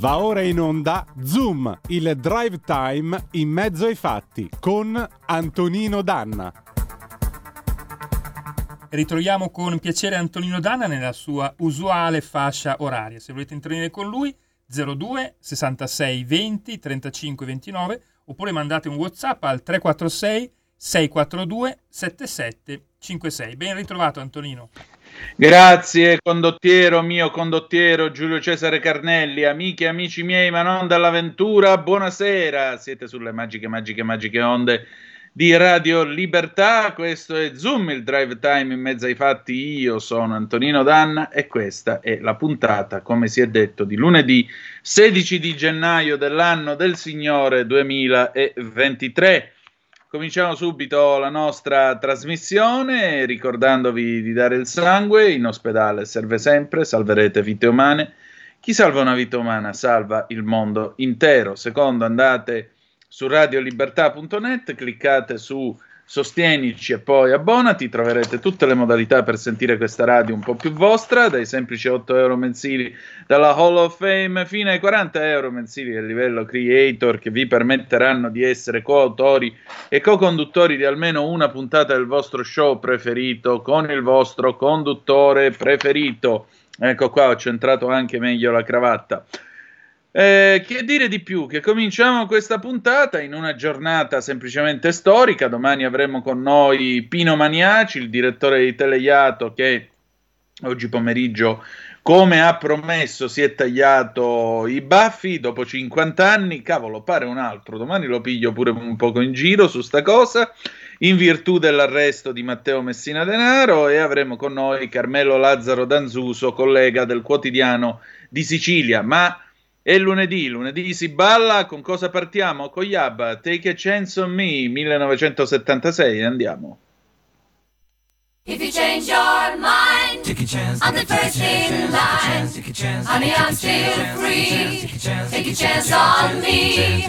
Va ora in onda Zoom, il drive time in mezzo ai fatti con Antonino Danna. Ritroviamo con piacere Antonino Danna nella sua usuale fascia oraria. Se volete intervenire con lui 02 66 20 35 29 oppure mandate un WhatsApp al 346 642 7756. Ben ritrovato Antonino. Grazie condottiero mio condottiero Giulio Cesare Carnelli, amiche e amici miei, ma non dall'avventura, buonasera, siete sulle magiche, magiche, magiche onde di Radio Libertà, questo è Zoom, il drive time in mezzo ai fatti, io sono Antonino Danna e questa è la puntata, come si è detto, di lunedì 16 di gennaio dell'anno del Signore 2023. Cominciamo subito la nostra trasmissione ricordandovi di dare il sangue, in ospedale serve sempre, salverete vite umane. Chi salva una vita umana salva il mondo intero. Secondo, andate su radiolibertà.net, cliccate su Sostienici e poi abbonati, troverete tutte le modalità per sentire questa radio un po' più vostra, dai semplici 8 euro mensili dalla Hall of Fame fino ai 40 euro mensili del livello creator che vi permetteranno di essere coautori e co-conduttori di almeno una puntata del vostro show preferito con il vostro conduttore preferito. Ecco qua, ho centrato anche meglio la cravatta. Eh, che dire di più? Che cominciamo questa puntata in una giornata semplicemente storica. Domani avremo con noi Pino Maniaci, il direttore di Teleiato, che oggi pomeriggio, come ha promesso, si è tagliato i baffi dopo 50 anni. Cavolo, pare un altro. Domani lo piglio pure un poco in giro su sta cosa. In virtù dell'arresto di Matteo Messina Denaro, e avremo con noi Carmelo Lazzaro Danzuso, collega del quotidiano di Sicilia. Ma è lunedì, lunedì si balla, con cosa partiamo? Con Yabba, Take a Chance on Me, 1976, andiamo. If you change your mind, take a chance, I'm the first in line. Honey, I'm still free. Take a chance on me.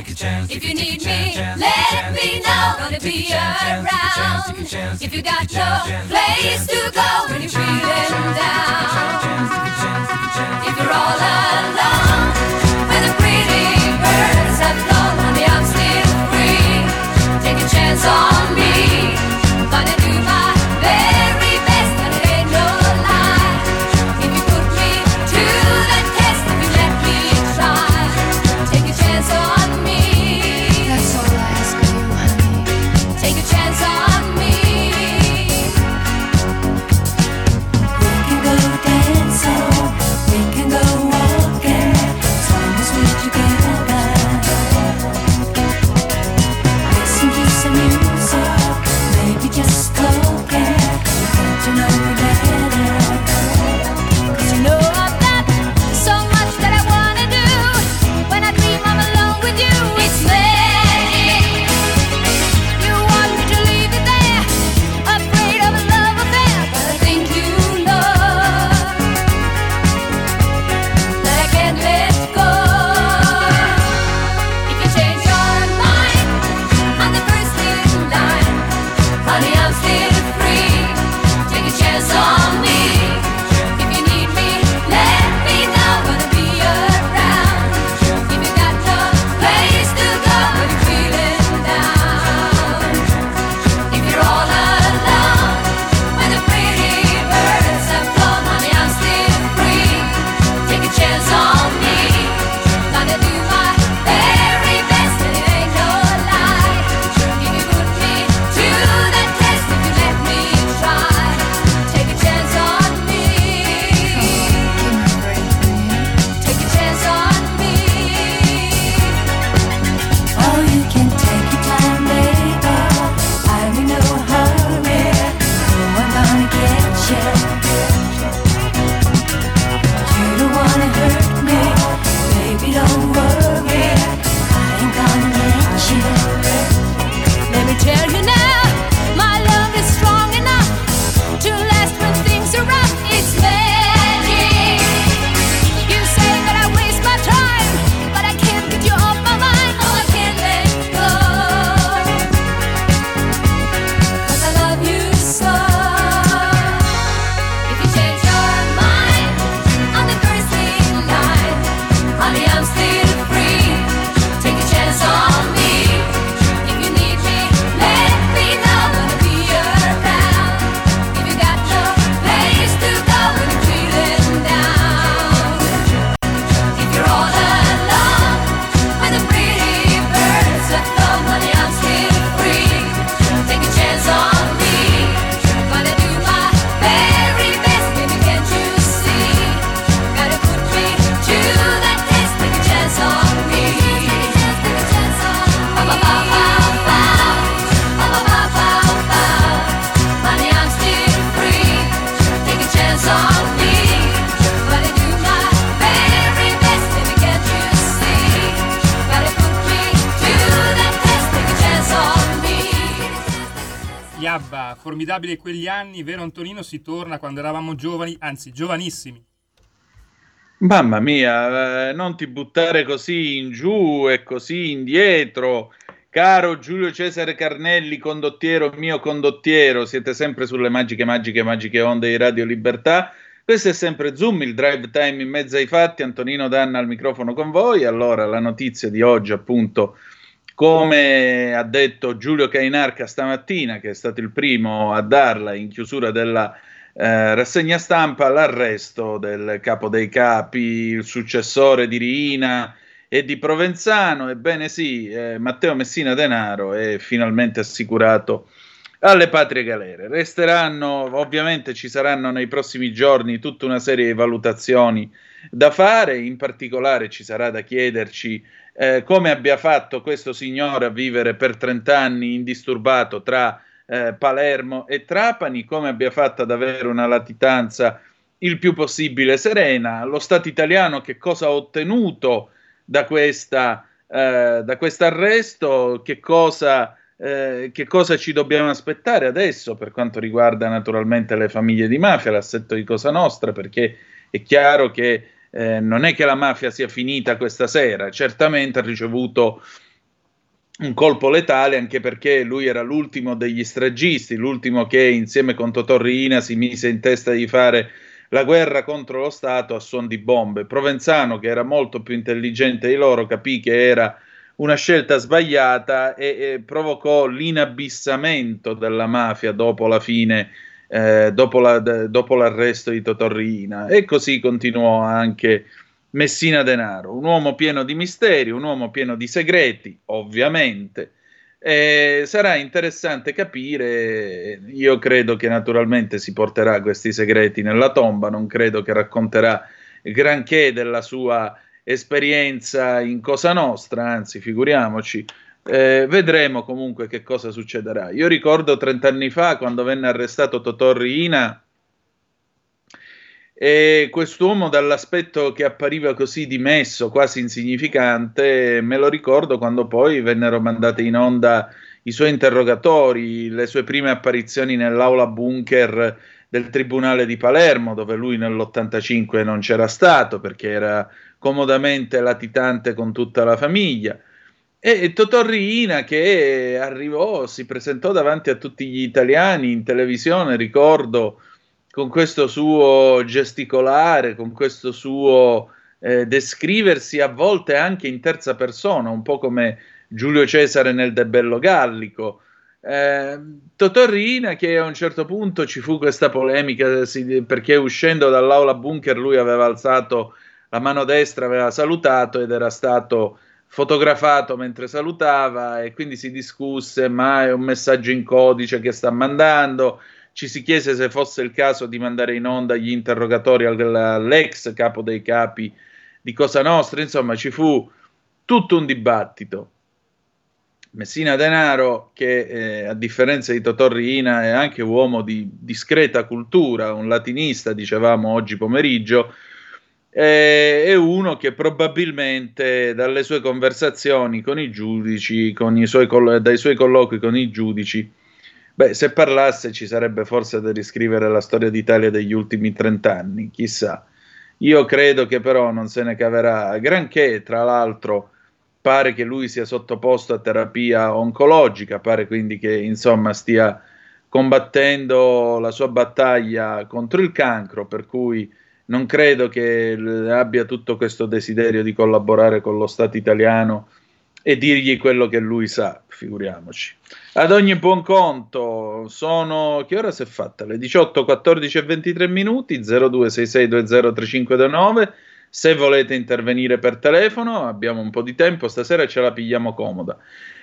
If you need me, let me know. Gonna be around. If you got no place to go when you're feeling down. If you're all alone, free. Take a chance on me. Gonna do my Formidabile quegli anni, vero Antonino? Si torna quando eravamo giovani, anzi giovanissimi. Mamma mia, eh, non ti buttare così in giù e così indietro. Caro Giulio Cesare Carnelli, condottiero mio condottiero, siete sempre sulle magiche, magiche, magiche onde di Radio Libertà. Questo è sempre Zoom, il drive time in mezzo ai fatti. Antonino Danna al microfono con voi. Allora, la notizia di oggi, appunto, come ha detto Giulio Cainarca stamattina, che è stato il primo a darla in chiusura della eh, rassegna stampa, l'arresto del capo dei capi, il successore di Riina e di Provenzano. Ebbene sì, eh, Matteo Messina Denaro è finalmente assicurato alle patrie galere. Resteranno, ovviamente ci saranno nei prossimi giorni tutta una serie di valutazioni da fare, in particolare ci sarà da chiederci eh, come abbia fatto questo signore a vivere per 30 anni indisturbato tra eh, Palermo e Trapani, come abbia fatto ad avere una latitanza il più possibile serena, lo Stato italiano che cosa ha ottenuto da, questa, eh, da questo arresto, che cosa, eh, che cosa ci dobbiamo aspettare adesso per quanto riguarda naturalmente le famiglie di mafia, l'assetto di Cosa Nostra, perché è chiaro che eh, non è che la mafia sia finita questa sera, certamente ha ricevuto un colpo letale anche perché lui era l'ultimo degli stragisti, l'ultimo che insieme con Totò Riina si mise in testa di fare la guerra contro lo Stato a suon di bombe. Provenzano, che era molto più intelligente di loro, capì che era una scelta sbagliata e, e provocò l'inabissamento della mafia dopo la fine eh, dopo, la, dopo, l'arresto di Totorrina e così continuò anche Messina Denaro, un uomo pieno di misteri, un uomo pieno di segreti, ovviamente. Eh, sarà interessante capire, io credo che naturalmente si porterà questi segreti nella tomba, non credo che racconterà granché della sua esperienza in Cosa Nostra, anzi figuriamoci, eh, vedremo comunque che cosa succederà. Io ricordo 30 anni fa quando venne arrestato Totò Riina e quest'uomo dall'aspetto che appariva così dimesso, quasi insignificante, me lo ricordo quando poi vennero mandate in onda i suoi interrogatori, le sue prime apparizioni nell'aula bunker del Tribunale di Palermo, dove lui nell'85 non c'era stato perché era comodamente latitante con tutta la famiglia. E Totò Riina che arrivò, si presentò davanti a tutti gli italiani in televisione, ricordo, con questo suo gesticolare, con questo suo eh, descriversi a volte anche in terza persona, un po' come Giulio Cesare nel De Bello Gallico. Eh, Totò Riina che a un certo punto ci fu questa polemica perché uscendo dall'aula bunker lui aveva alzato la mano destra, aveva salutato ed era stato fotografato mentre salutava e quindi si discusse, ma è un messaggio in codice che sta mandando. Ci si chiese se fosse il caso di mandare in onda gli interrogatori all'ex capo dei capi di Cosa Nostra, insomma ci fu tutto un dibattito. Messina Denaro, che eh, a differenza di Totò Riina è anche uomo di discreta cultura, un latinista, dicevamo oggi pomeriggio, è uno che probabilmente dalle sue conversazioni con i giudici, con i suoi dai suoi colloqui con i giudici, beh, se parlasse ci sarebbe forse da riscrivere la storia d'Italia degli ultimi trent'anni, chissà. Io credo che però non se ne caverà granché, tra l'altro pare che lui sia sottoposto a terapia oncologica, pare quindi che insomma stia combattendo la sua battaglia contro il cancro, per cui non credo che abbia tutto questo desiderio di collaborare con lo Stato italiano e dirgli quello che lui sa, figuriamoci. Ad ogni buon conto, sono che ora si è fatta? Le 18, 14 e 23 minuti 0266203529. Se volete intervenire per telefono, abbiamo un po' di tempo, stasera ce la pigliamo comoda.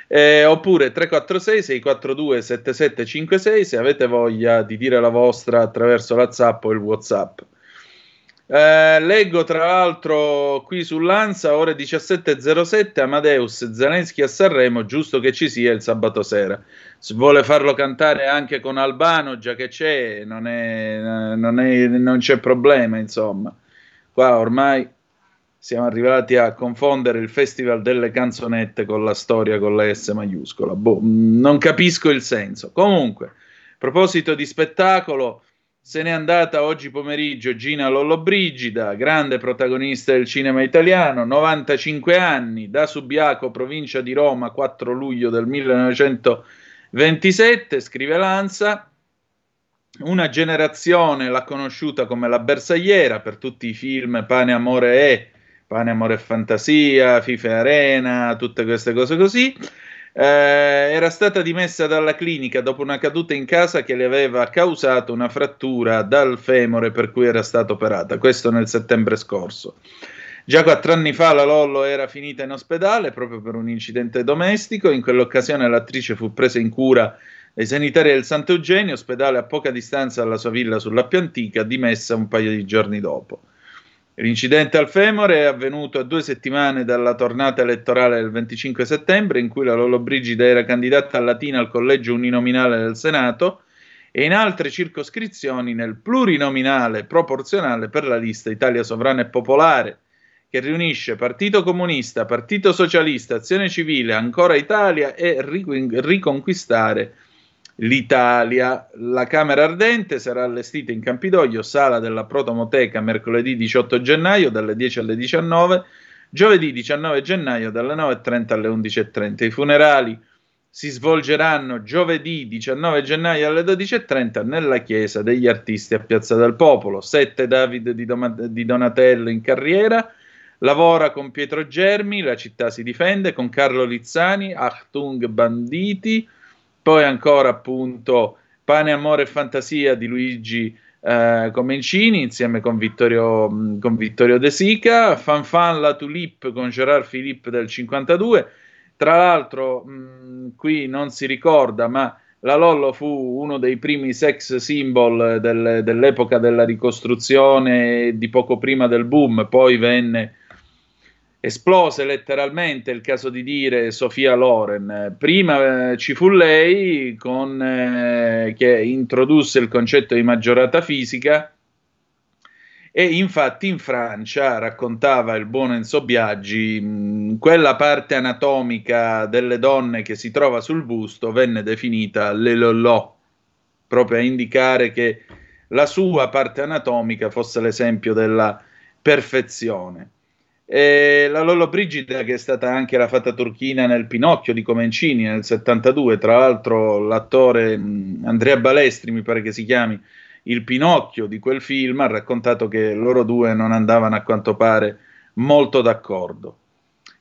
Eh, oppure 346 642 7756 se avete voglia di dire la vostra attraverso la Zap o il WhatsApp. Eh, leggo tra l'altro qui sull'Ansa, ore 17.07, Amadeus Zelensky a Sanremo, giusto che ci sia il sabato sera. Se vuole farlo cantare anche con Albano, già che c'è, non, è, non, è, non c'è problema, insomma. Qua ormai siamo arrivati a confondere il Festival delle canzonette con la storia con la S maiuscola. Boh, non capisco il senso. Comunque, proposito di spettacolo, se n'è andata oggi pomeriggio Gina Lollobrigida, grande protagonista del cinema italiano, 95 anni, da Subiaco, provincia di Roma, 4 luglio del 1927, scrive Lanza. Una generazione l'ha conosciuta come la bersagliera per tutti i film Pane, Amore e Pane, Amore e Fantasia, FIFA e Arena, tutte queste cose così. Eh, era stata dimessa dalla clinica dopo una caduta in casa che le aveva causato una frattura dal femore per cui era stata operata, questo nel settembre scorso. Già quattro anni fa la Lollo era finita in ospedale proprio per un incidente domestico, in quell'occasione l'attrice fu presa in cura dai sanitari del Sant'Eugenio, ospedale a poca distanza dalla sua villa sull'Appia Antica, dimessa un paio di giorni dopo. L'incidente al femore è avvenuto a due settimane dalla tornata elettorale del 25 settembre, in cui la Lollobrigida era candidata a Latina al collegio uninominale del Senato e in altre circoscrizioni nel plurinominale proporzionale per la lista Italia Sovrana e Popolare, che riunisce Partito Comunista, Partito Socialista, Azione Civile, Ancora Italia e Riconquistare l'Italia. La Camera Ardente sarà allestita in Campidoglio, sala della Protomoteca, mercoledì 18 gennaio dalle 10 alle 19, giovedì 19 gennaio dalle 9.30 alle 11.30. I funerali si svolgeranno giovedì 19 gennaio alle 12.30 nella chiesa degli artisti a Piazza del Popolo. 7 David di, Dom- di Donatello in carriera. Lavora con Pietro Germi, la città si difende, con Carlo Lizzani, Achtung Banditi, poi ancora appunto Pane, Amore e Fantasia di Luigi eh, Comencini insieme con Vittorio, con Vittorio De Sica, Fanfan La Tulipe con Gerard Philippe del 52. Tra l'altro, mh, qui non si ricorda, ma la Lollo fu uno dei primi sex symbol del, dell'epoca della ricostruzione di poco prima del boom, poi venne esplose letteralmente il caso di dire Sofia Loren. Prima eh, ci fu lei con, eh, che introdusse il concetto di maggiorata fisica e infatti in Francia raccontava il buon Enzo Biaggi quella parte anatomica delle donne che si trova sul busto venne definita le lolò proprio a indicare che la sua parte anatomica fosse l'esempio della perfezione. E la Lollo Brigida, che è stata anche la fata turchina nel Pinocchio di Comencini nel 72, tra l'altro l'attore Andrea Balestri, mi pare che si chiami, il Pinocchio di quel film, ha raccontato che loro due non andavano a quanto pare molto d'accordo.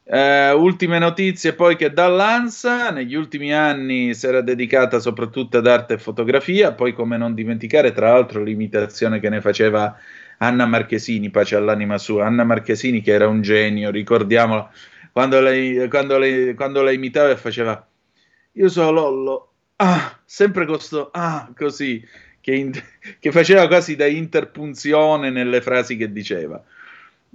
Uh, ultime notizie poi che dall'ANSA negli ultimi anni si era dedicata soprattutto ad arte e fotografia, poi come non dimenticare tra l'altro l'imitazione che ne faceva Anna Marchesini, pace all'anima sua, Anna Marchesini che era un genio, ricordiamola, quando lei, quando quando imitava e faceva io sono Lollo, ah, sempre questo, ah, così, che, in, che, faceva quasi da interpunzione nelle frasi che diceva.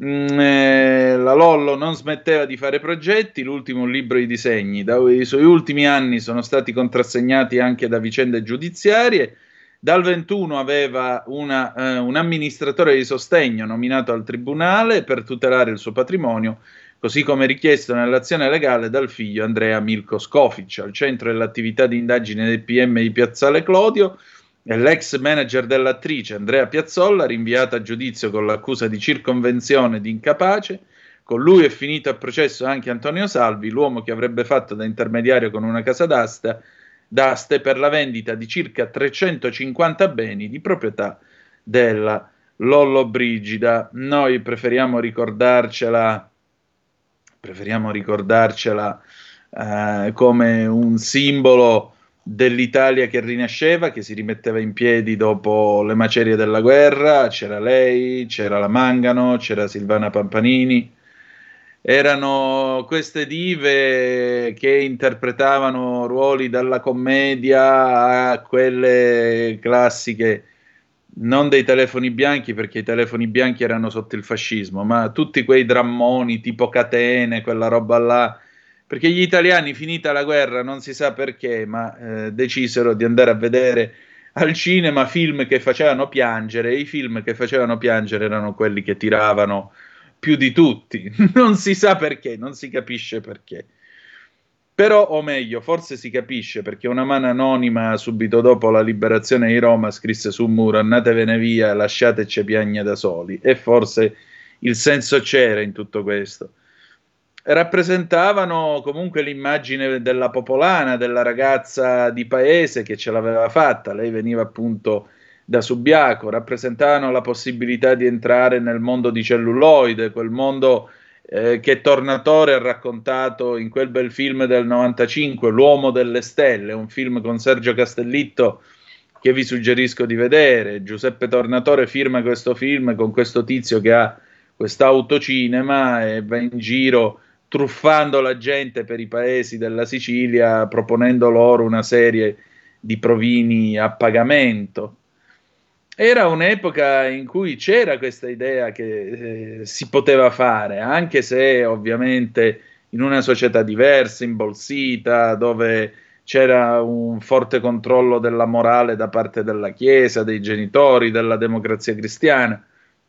Mm, eh, la Lollo non smetteva di fare progetti, l'ultimo libro di disegni, i suoi ultimi anni sono stati contrassegnati anche da vicende giudiziarie dal 21 aveva una, eh, un amministratore di sostegno nominato al tribunale per tutelare il suo patrimonio, così come richiesto nell'azione legale dal figlio Andrea Milko Skofic. Al centro dell'attività di indagine del PM di Piazzale Clodio è l'ex manager dell'attrice Andrea Piazzolla, rinviata a giudizio con l'accusa di circonvenzione di incapace. Con lui è finito a processo anche Antonio Salvi, l'uomo che avrebbe fatto da intermediario con una casa d'asta d'aste per la vendita di circa 350 beni di proprietà della Lollo Brigida. Noi preferiamo ricordarcela, preferiamo ricordarcela eh, come un simbolo dell'Italia che rinasceva, che si rimetteva in piedi dopo le macerie della guerra. C'era lei, c'era la Mangano, c'era Silvana Pampanini erano queste dive che interpretavano ruoli dalla commedia a quelle classiche non dei telefoni bianchi perché i telefoni bianchi erano sotto il fascismo, ma tutti quei drammoni tipo catene, quella roba là, perché gli italiani finita la guerra, non si sa perché, ma eh, decisero di andare a vedere al cinema film che facevano piangere. E i film che facevano piangere erano quelli che tiravano più di tutti, non si sa perché, non si capisce perché. Però, o meglio, forse si capisce perché una mano anonima subito dopo la liberazione di Roma scrisse su un muro andatevene via, lasciateci piagne da soli. E forse il senso c'era in tutto questo. Rappresentavano comunque l'immagine della popolana, della ragazza di paese che ce l'aveva fatta. Lei veniva appunto da Subiaco, rappresentavano la possibilità di entrare nel mondo di celluloide, quel mondo eh, che Tornatore ha raccontato in quel bel film del 95, L'uomo delle stelle, un film con Sergio Castellitto che vi suggerisco di vedere. Giuseppe Tornatore firma questo film con questo tizio che ha quest'autocinema e va in giro truffando la gente per i paesi della Sicilia, proponendo loro una serie di provini a pagamento era un'epoca in cui c'era questa idea che eh, si poteva fare, anche se ovviamente in una società diversa, imbolsita, dove c'era un forte controllo della morale da parte della Chiesa, dei genitori, della democrazia cristiana,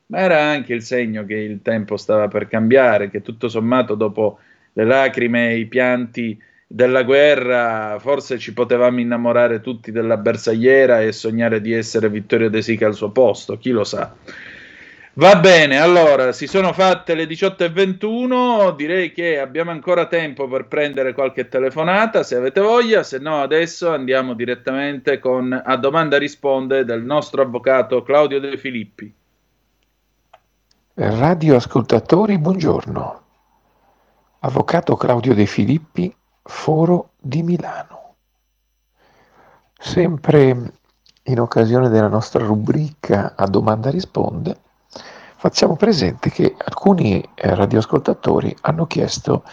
ma era anche il segno che il tempo stava per cambiare, che tutto sommato dopo le lacrime e i pianti della guerra, forse ci potevamo innamorare tutti della bersagliera e sognare di essere Vittorio De Sica al suo posto, chi lo sa. Va bene, allora si sono fatte le 18.21, direi che abbiamo ancora tempo per prendere qualche telefonata se avete voglia, se no adesso andiamo direttamente con a domanda risponde del nostro avvocato Claudio De Filippi. Radio ascoltatori, buongiorno. Avvocato Claudio De Filippi Foro di Milano. Sempre in occasione della nostra rubrica a domanda risponde, facciamo presente che alcuni eh, radioascoltatori hanno chiesto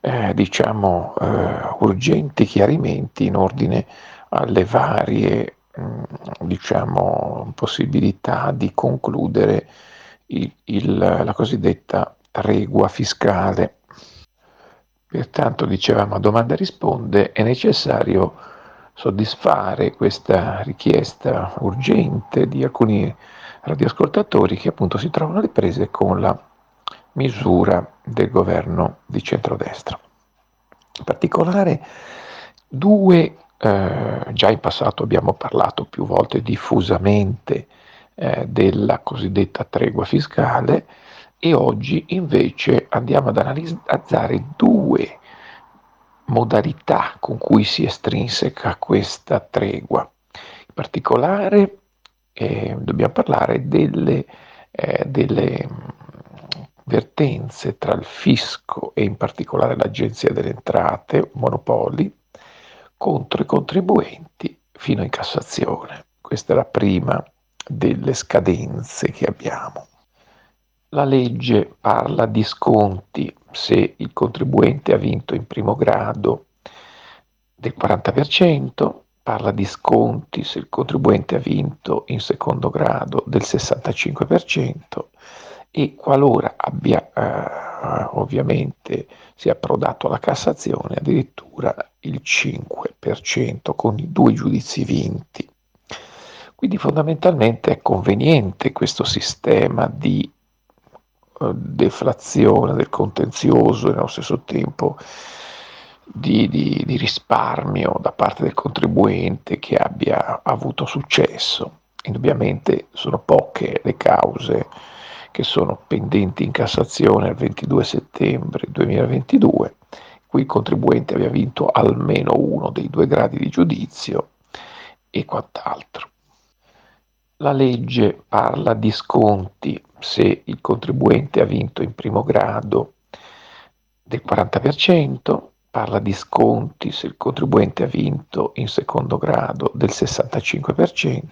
eh, diciamo eh, urgenti chiarimenti in ordine alle varie mh, mm, diciamo possibilità di concludere il, il, la cosiddetta tregua fiscale Pertanto, dicevamo, a domanda risponde, è necessario soddisfare questa richiesta urgente di alcuni radioascoltatori che appunto si trovano alle prese con la misura del governo di centrodestra. In particolare due, eh, già in passato abbiamo parlato più volte diffusamente eh, della cosiddetta tregua fiscale, e oggi invece andiamo ad analizzare due modalità con cui si estrinseca questa tregua. In particolare eh, dobbiamo parlare delle, eh, delle vertenze tra il fisco e in particolare l'Agenzia delle Entrate, Monopoli, contro i contribuenti fino in Cassazione. Questa è la prima delle scadenze che abbiamo. La legge parla di sconti se il contribuente ha vinto in primo grado del 40%, parla di sconti se il contribuente ha vinto in secondo grado del 65% e qualora abbia eh, ovviamente sia approdato alla Cassazione addirittura il 5% con i due giudizi vinti. Quindi fondamentalmente è conveniente questo sistema di deflazione del contenzioso e nello stesso tempo di, di, di, risparmio da parte del contribuente che abbia avuto successo. Indubbiamente sono poche le cause che sono pendenti in Cassazione il 22 settembre 2022, cui il contribuente abbia vinto almeno uno dei due gradi di giudizio e quant'altro. La legge parla di sconti se il contribuente ha vinto in primo grado del 40%, parla di sconti se il contribuente ha vinto in secondo grado del 65%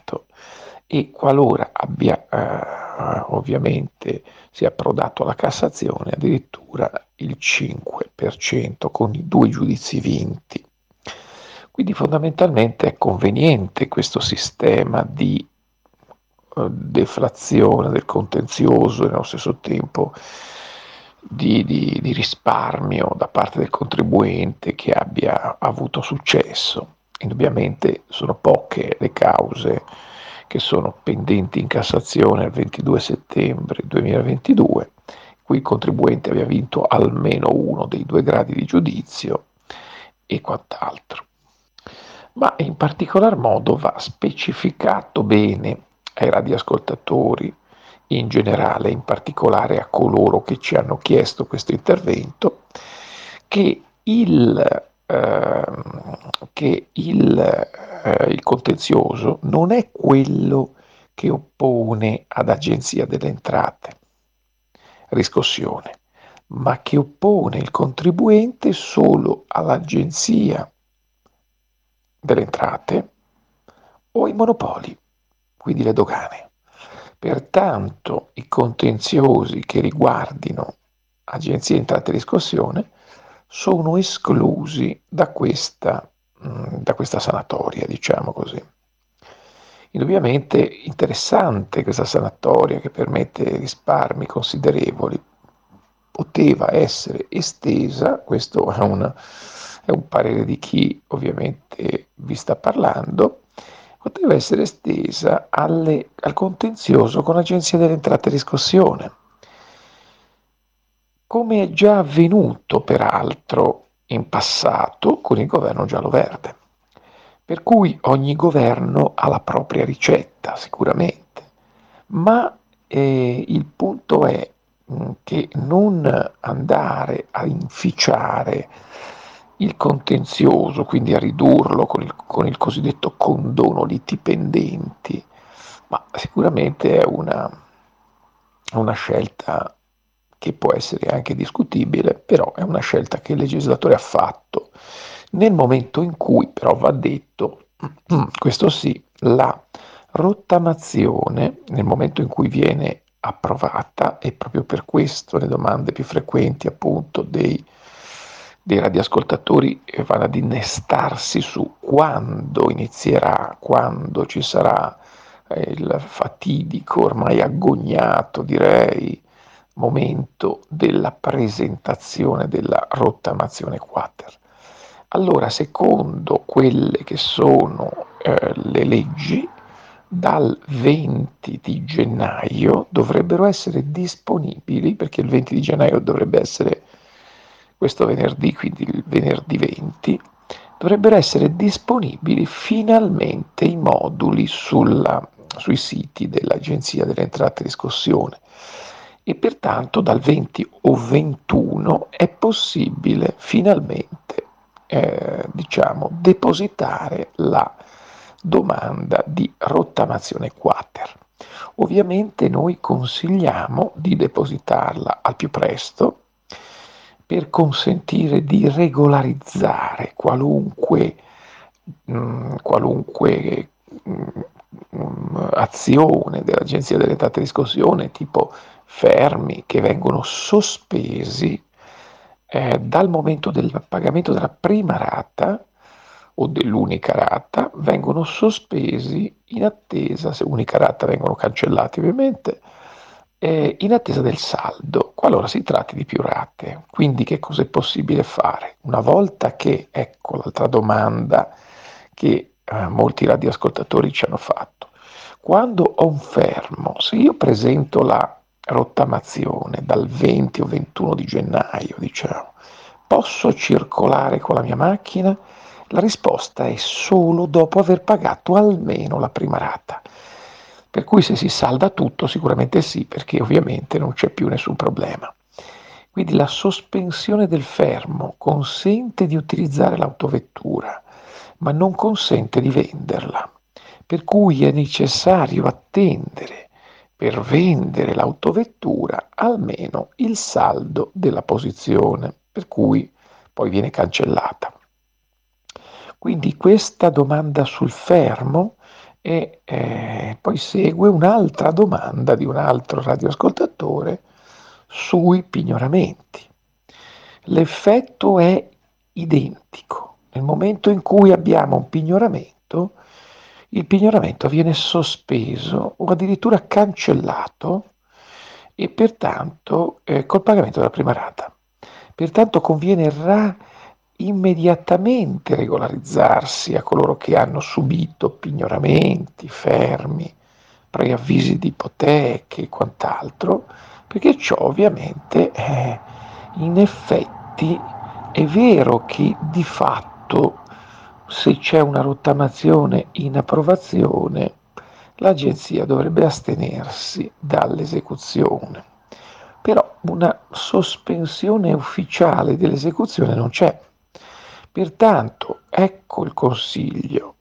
e qualora abbia eh, ovviamente sia approdato alla Cassazione addirittura il 5% con i due giudizi vinti. Quindi fondamentalmente è conveniente questo sistema di deflazione del contenzioso e nello stesso tempo di, di, di, risparmio da parte del contribuente che abbia avuto successo. Indubbiamente sono poche le cause che sono pendenti in Cassazione il 22 settembre 2022, cui il contribuente abbia vinto almeno uno dei due gradi di giudizio e quant'altro. Ma in particolar modo va specificato bene ai radioascoltatori in generale, in particolare a coloro che ci hanno chiesto questo intervento, che il, eh, che il, eh, il contenzioso non è quello che oppone ad Agenzia delle Entrate riscossione, ma che oppone il contribuente solo all'Agenzia delle Entrate o ai monopoli, quindi le dogane. Pertanto i contenziosi che riguardino Agenzia Entrate e Riscossione sono esclusi da questa, mm, da questa sanatoria, diciamo così. Indubbiamente interessante questa sanatoria che permette risparmi considerevoli. Poteva essere estesa, questo è un, è un parere di chi ovviamente vi sta parlando, poteva essere estesa alle, al contenzioso con l'Agenzia delle Entrate e Riscossione, come è già avvenuto peraltro in passato con il governo giallo-verde. Per cui ogni governo ha la propria ricetta, sicuramente, ma eh, il punto è mm, che non andare a inficiare il contenzioso, quindi a ridurlo con il, con il cosiddetto condono liti pendenti, ma sicuramente è una, una scelta che può essere anche discutibile, però è una scelta che il legislatore ha fatto. Nel momento in cui però va detto, questo sì, la rottamazione, nel momento in cui viene approvata, e proprio per questo le domande più frequenti appunto dei, dei radioascoltatori vanno ad innestarsi su quando inizierà, quando ci sarà eh, il fatidico, ormai agognato direi, momento della presentazione della rottamazione quater. Allora, secondo quelle che sono eh, le leggi, dal 20 di gennaio dovrebbero essere disponibili, perché il 20 di gennaio dovrebbe essere questo venerdì, quindi il venerdì 20, dovrebbero essere disponibili finalmente i moduli sulla, sui siti dell'Agenzia delle Entrate e Riscossione e pertanto dal 20 o 21 è possibile finalmente eh, diciamo, depositare la domanda di rottamazione quater. Ovviamente noi consigliamo di depositarla al più presto per consentire di regolarizzare qualunque, mh, mm, qualunque mh, mm, azione dell'Agenzia delle Entrate di Riscossione, tipo fermi che vengono sospesi eh, dal momento del pagamento della prima rata o dell'unica rata vengono sospesi in attesa, se unica rata vengono cancellati ovviamente, in attesa del saldo, qualora si tratti di più rate. Quindi che cosa è possibile fare? Una volta che, ecco l'altra domanda che eh, molti radioascoltatori ci hanno fatto, quando ho un fermo, se io presento la rottamazione dal 20 o 21 di gennaio, diciamo, posso circolare con la mia macchina? La risposta è solo dopo aver pagato almeno la prima rata. Per cui se si salda tutto sicuramente sì, perché ovviamente non c'è più nessun problema. Quindi la sospensione del fermo consente di utilizzare l'autovettura, ma non consente di venderla. Per cui è necessario attendere per vendere l'autovettura almeno il saldo della posizione, per cui poi viene cancellata. Quindi questa domanda sul fermo e eh, poi segue un'altra domanda di un altro radioascoltatore sui pignoramenti. L'effetto è identico. Nel momento in cui abbiamo un pignoramento, il pignoramento viene sospeso o addirittura cancellato e pertanto eh, col pagamento della prima rata. Pertanto conviene ra- immediatamente regolarizzarsi a coloro che hanno subito pignoramenti, fermi, preavvisi di ipoteche e quant'altro, perché ciò ovviamente eh, in effetti è vero che di fatto se c'è una rottamazione in approvazione, l'agenzia dovrebbe astenersi dall'esecuzione. Però una sospensione ufficiale dell'esecuzione non c'è. Pertanto, ecco il consiglio.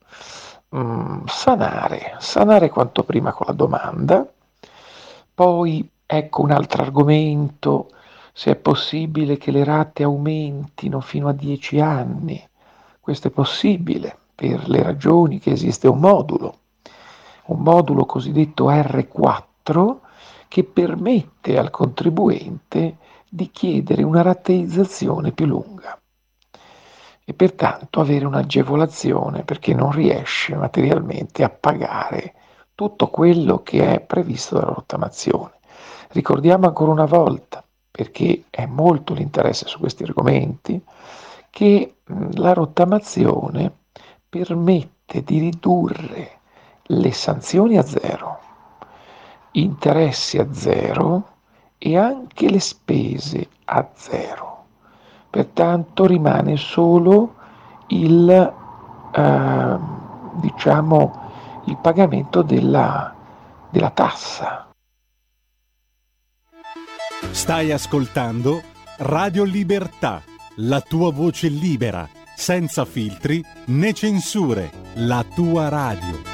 Mm, sanare, sanare quanto prima con la domanda, poi ecco un altro argomento, se è possibile che le rate aumentino fino a 10 anni. Questo è possibile per le ragioni che esiste un modulo, un modulo cosiddetto R4 che permette al contribuente di chiedere una rateizzazione più lunga e pertanto avere un'agevolazione perché non riesce materialmente a pagare tutto quello che è previsto dalla rottamazione. Ricordiamo ancora una volta, perché è molto l'interesse su questi argomenti, che la rottamazione permette di ridurre le sanzioni a zero, interessi a zero e anche le spese a zero. Pertanto rimane solo il, eh, diciamo, il pagamento della, della tassa. Stai ascoltando Radio Libertà, la tua voce libera, senza filtri né censure, la tua radio.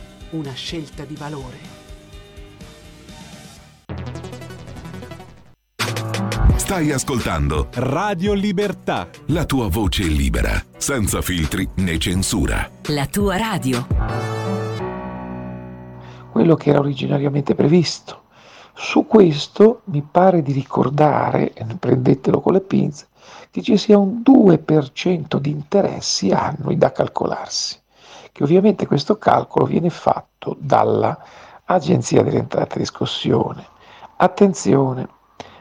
una scelta di valore. Stai ascoltando Radio Libertà. la tua voce libera, senza filtri né censura. La tua radio. quello che era originariamente previsto. Su questo mi pare di ricordare, e prendetelo con le pinze, che ci sia un 2% di interessi annui da calcolarsi, che ovviamente questo calcolo viene fatto dall'Agenzia delle Entrate e Riscossione. Attenzione,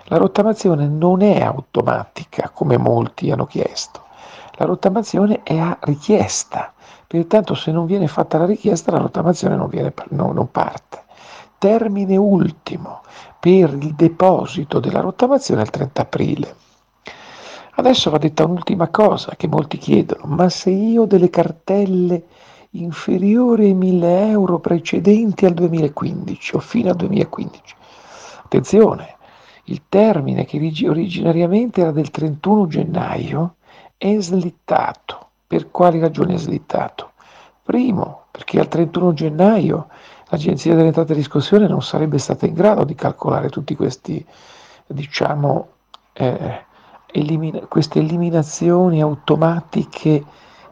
la rottamazione non è automatica come molti hanno chiesto, la rottamazione è a richiesta, pertanto se non viene fatta la richiesta la rottamazione non, viene, no, non parte. Termine ultimo per il deposito della rottamazione è il 30 aprile. Adesso va detta un'ultima cosa che molti chiedono, ma se io delle cartelle inferiori ai 1000 euro precedenti al 2015 o fino al 2015, attenzione, il termine che originariamente era del 31 gennaio è slittato. Per quali ragioni è slittato? Primo, perché al 31 gennaio l'Agenzia delle Entrate e Riscossione non sarebbe stata in grado di calcolare tutti questi, diciamo, eh, elimina- queste eliminazioni automatiche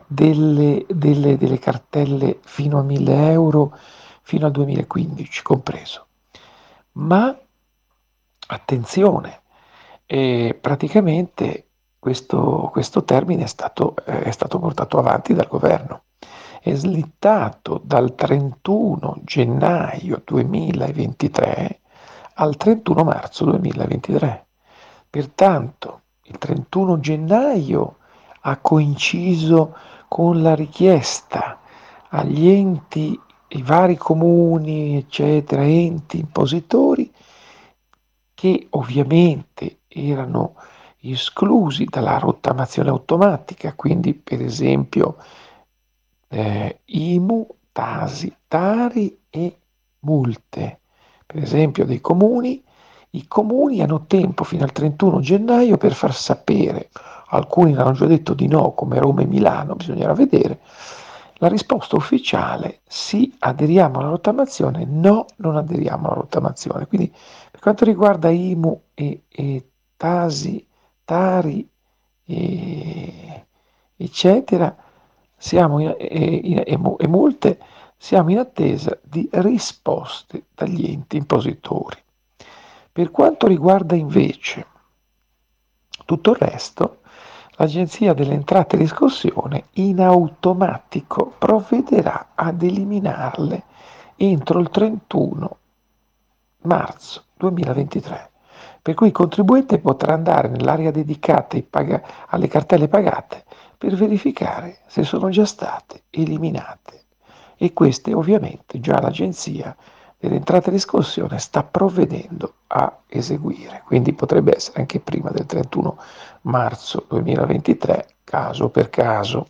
delle, delle, delle cartelle fino a 1000 euro fino al 2015 compreso. Ma attenzione, eh, praticamente questo, questo termine è stato, eh, è stato portato avanti dal governo, è slittato dal 31 gennaio 2023 al 31 marzo 2023. Pertanto il 31 gennaio ha coinciso con la richiesta agli enti, i vari comuni, eccetera, enti impositori, che ovviamente erano esclusi dalla rottamazione automatica, quindi per esempio eh, IMU, TASI, TARI e multe, per esempio dei comuni, i comuni hanno tempo fino al 31 gennaio per far sapere, alcuni hanno già detto di no, come Roma e Milano, bisognerà vedere, la risposta ufficiale sì, aderiamo alla rottamazione, no, non aderiamo alla rottamazione. Quindi per quanto riguarda IMU e, e Tasi, Tari, e, eccetera, siamo in, e, e, e multe, siamo in attesa di risposte dagli enti impositori. Per quanto riguarda invece tutto il resto, l'Agenzia delle Entrate e Riscossione in automatico provvederà ad eliminarle entro il 31 marzo 2023 per cui il contribuente potrà andare nell'area dedicata alle cartelle pagate per verificare se sono già state eliminate. E queste ovviamente già l'agenzia e riscossione sta provvedendo a eseguire, quindi potrebbe essere anche prima del 31 marzo 2023, caso per caso.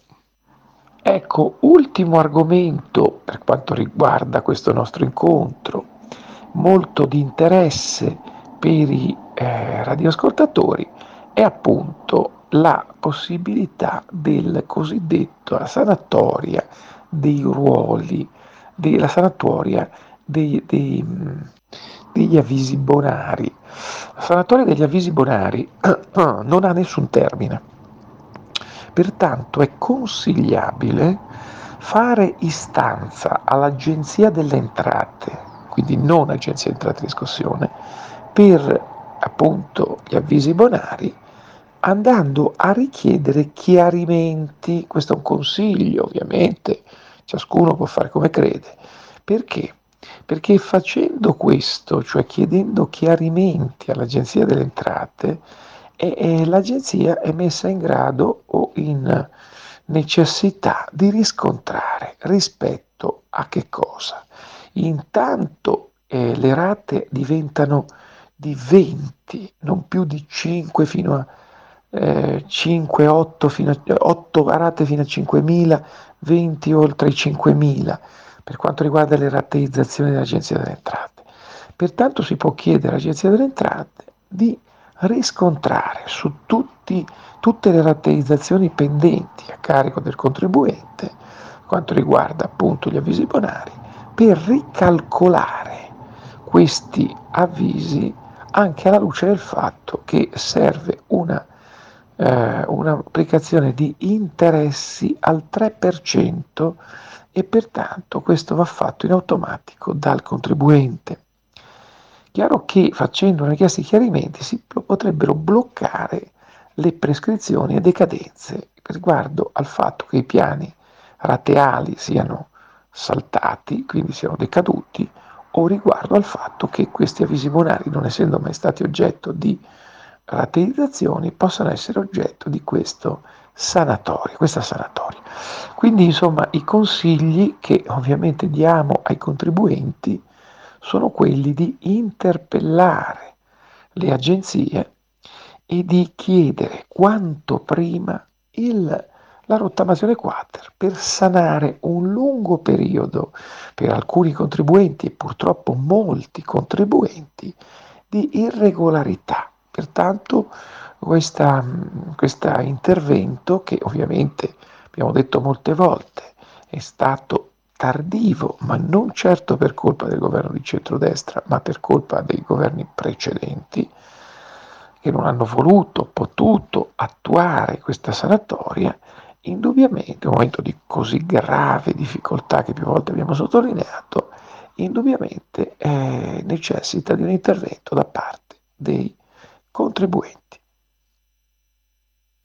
Ecco, ultimo argomento per quanto riguarda questo nostro incontro, molto di interesse per i eh, radioascoltatori, è appunto la possibilità del cosiddetto sanatoria dei ruoli, della sanatoria dei, dei, degli avvisi bonari. La sanatoria degli avvisi bonari non ha nessun termine, pertanto è consigliabile fare istanza all'Agenzia delle Entrate, quindi non Agenzia delle Entrate e Riscossione, per appunto gli avvisi bonari andando a richiedere chiarimenti, questo è un consiglio ovviamente, ciascuno può fare come crede, perché? Perché facendo questo, cioè chiedendo chiarimenti all'Agenzia delle Entrate, eh, eh, l'Agenzia è messa in grado o in necessità di riscontrare rispetto a che cosa? Intanto eh, le rate diventano di 20, non più di 5 fino a eh, 5, 8, fino a, 8 rate fino a 5.000, 20 oltre i 5.000 per quanto riguarda le rateizzazioni dell'Agenzia delle Entrate. Pertanto si può chiedere all'Agenzia delle Entrate di riscontrare su tutti, tutte le rateizzazioni pendenti a carico del contribuente, quanto riguarda appunto gli avvisi bonari, per ricalcolare questi avvisi anche alla luce del fatto che serve una, eh, un'applicazione di interessi al 3% e pertanto questo va fatto in automatico dal contribuente. Chiaro che facendo una richiesta di chiarimenti si potrebbero bloccare le prescrizioni e decadenze riguardo al fatto che i piani rateali siano saltati, quindi siano decaduti, o riguardo al fatto che questi avvisi bonari, non essendo mai stati oggetto di rateizzazioni, possano essere oggetto di questo sanatorio, questa sanatoria. Quindi insomma i consigli che ovviamente diamo ai contribuenti sono quelli di interpellare le agenzie e di chiedere quanto prima il la rottamazione quater per sanare un lungo periodo per alcuni contribuenti e purtroppo molti contribuenti di irregolarità. Pertanto questo intervento che ovviamente abbiamo detto molte volte è stato tardivo, ma non certo per colpa del governo di centrodestra, ma per colpa dei governi precedenti che non hanno voluto, potuto attuare questa sanatoria, indubbiamente, un momento di così grave difficoltà che più volte abbiamo sottolineato, indubbiamente eh, necessita di un intervento da parte dei contribuenti.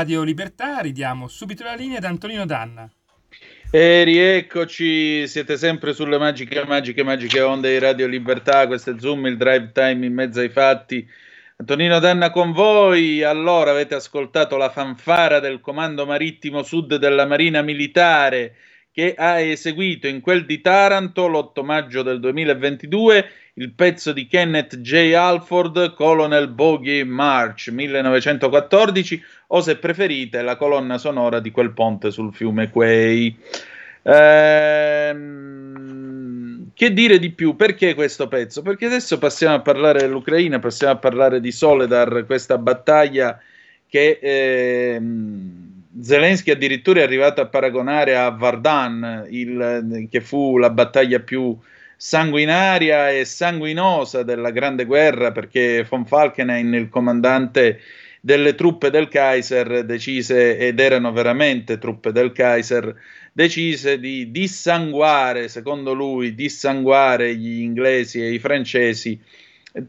Radio Libertà, ridiamo subito la linea ad Antonino Danna. E rieccoci, siete sempre sulle magiche, magiche, magiche onde di Radio Libertà, questo è Zoom, il drive time in mezzo ai fatti. Antonino Danna con voi, allora avete ascoltato la fanfara del Comando Marittimo Sud della Marina Militare che ha eseguito in quel di Taranto l'8 maggio del 2022 il pezzo di Kenneth J. Alford, Colonel Bogey March 1914, o se preferite la colonna sonora di quel ponte sul fiume Quay. Ehm, che dire di più? Perché questo pezzo? Perché adesso passiamo a parlare dell'Ucraina, passiamo a parlare di Soledar, questa battaglia che ehm, Zelensky addirittura è arrivato a paragonare a Vardan, il, che fu la battaglia più sanguinaria e sanguinosa della Grande Guerra, perché von Falkenhayn, il comandante delle truppe del Kaiser, decise, ed erano veramente truppe del Kaiser, decise di dissanguare, secondo lui, dissanguare gli inglesi e i francesi,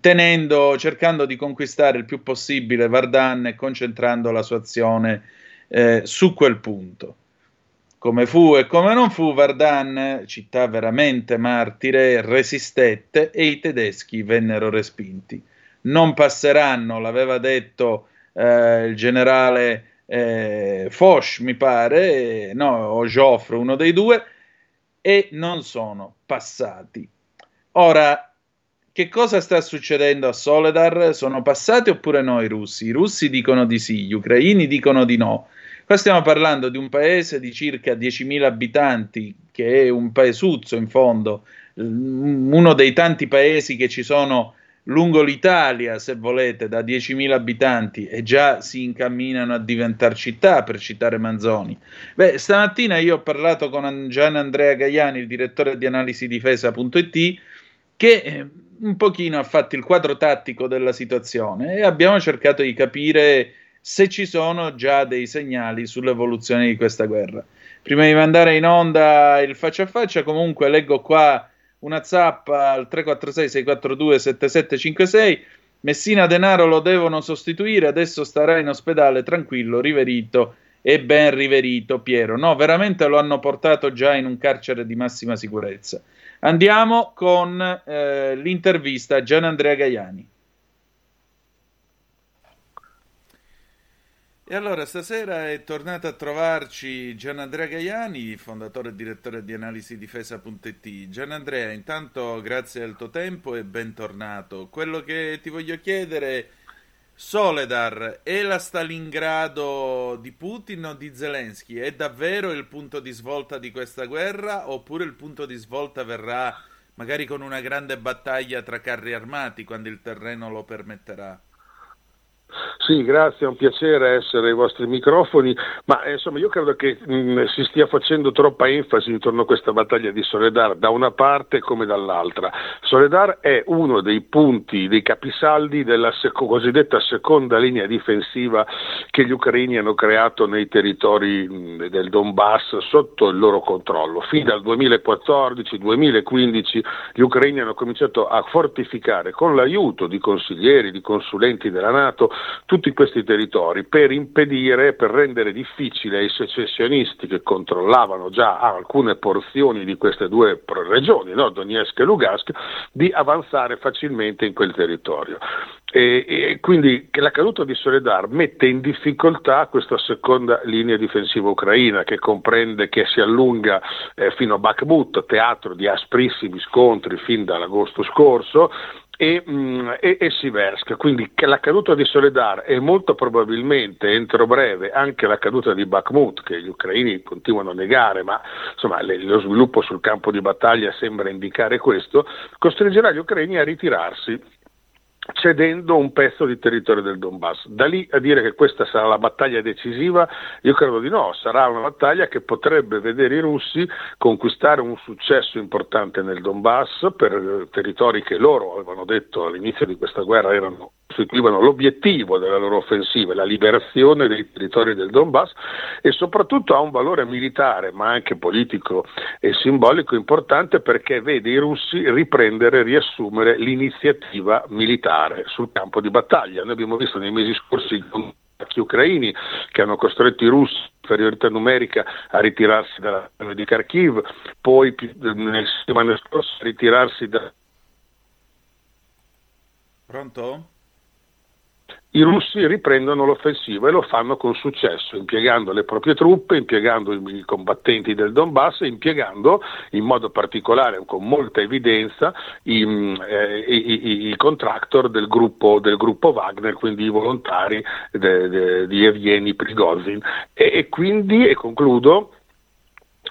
tenendo, cercando di conquistare il più possibile Vardan e concentrando la sua azione eh, su quel punto. Come fu e come non fu, Vardan, città veramente martire, resistette e i tedeschi vennero respinti. Non passeranno, l'aveva detto eh, il generale eh, Foch, mi pare, no, o Joffre, uno dei due, e non sono passati. Ora, che cosa sta succedendo a Soledar? Sono passati oppure no i russi? I russi dicono di sì, gli ucraini dicono di no. Qua stiamo parlando di un paese di circa 10.000 abitanti, che è un paesuzzo in fondo, uno dei tanti paesi che ci sono lungo l'Italia, se volete, da 10.000 abitanti e già si incamminano a diventare città, per citare Manzoni. Beh, stamattina io ho parlato con Gian Andrea Gaiani, il direttore di analisi difesa.it, che eh, un pochino ha fatto il quadro tattico della situazione e abbiamo cercato di capire se ci sono già dei segnali sull'evoluzione di questa guerra. Prima di mandare in onda il faccia a faccia, comunque leggo qua una zappa al 346-642-7756. Messina Denaro lo devono sostituire, adesso starà in ospedale tranquillo, riverito e ben riverito Piero. No, veramente lo hanno portato già in un carcere di massima sicurezza. Andiamo con eh, l'intervista a Gian Andrea Gaiani. E allora stasera è tornato a trovarci Gianandrea Gaiani, fondatore e direttore di analisi difesa.it. Gianandrea, intanto grazie al tuo tempo e bentornato. Quello che ti voglio chiedere, Soledar, è la Stalingrado di Putin o di Zelensky? È davvero il punto di svolta di questa guerra oppure il punto di svolta verrà magari con una grande battaglia tra carri armati quando il terreno lo permetterà? Sì, grazie, è un piacere essere ai vostri microfoni, ma eh, insomma io credo che mh, mm, si stia facendo troppa enfasi intorno a questa battaglia di Soledar da una parte come dall'altra. Soledar è uno dei punti, dei capisaldi della seco- cosiddetta seconda linea difensiva che gli ucraini hanno creato nei territori mh, mm, del Donbass sotto il loro controllo. Fin dal 2014-2015 gli ucraini hanno cominciato a fortificare con l'aiuto di consiglieri, di consulenti della Nato, tutti questi territori per impedire, per rendere difficile ai secessionisti che controllavano già alcune porzioni di queste due regioni, no? Donetsk e Lugansk, di avanzare facilmente in quel territorio. E, e, quindi la caduta di Soledar mette in difficoltà questa seconda linea difensiva ucraina che comprende che si allunga eh, fino a Bakhmut, teatro di asprissimi scontri fin dall'agosto scorso, e, mh, mm, e, e Siversk, quindi la caduta di Soledar e molto probabilmente entro breve anche la caduta di Bakhmut, che gli ucraini continuano a negare, ma insomma le, lo sviluppo sul campo di battaglia sembra indicare questo, costringerà gli ucraini a ritirarsi cedendo un pezzo di territorio del Donbass. Da lì a dire che questa sarà la battaglia decisiva, io credo di no, sarà una battaglia che potrebbe vedere i russi conquistare un successo importante nel Donbass per territori che loro avevano detto all'inizio di questa guerra erano costituivano l'obiettivo della loro offensiva, la liberazione dei territori del Donbass e soprattutto ha un valore militare ma anche politico e simbolico importante perché vede i russi riprendere riassumere l'iniziativa militare sul campo di battaglia. Noi abbiamo visto nei mesi scorsi i attacchi ucraini che hanno costretto i russi inferiorità numerica a ritirarsi dalla di Kharkiv, poi nel settimana scorsa a ritirarsi da... Pronto? I russi riprendono l'offensiva e lo fanno con successo, impiegando le proprie truppe, impiegando i combattenti del Donbass impiegando in modo particolare, con molta evidenza, i, eh, i, i contractor del gruppo, del gruppo, Wagner, quindi i volontari de, de, di Evgeny Prigozhin. E, e quindi, e concludo,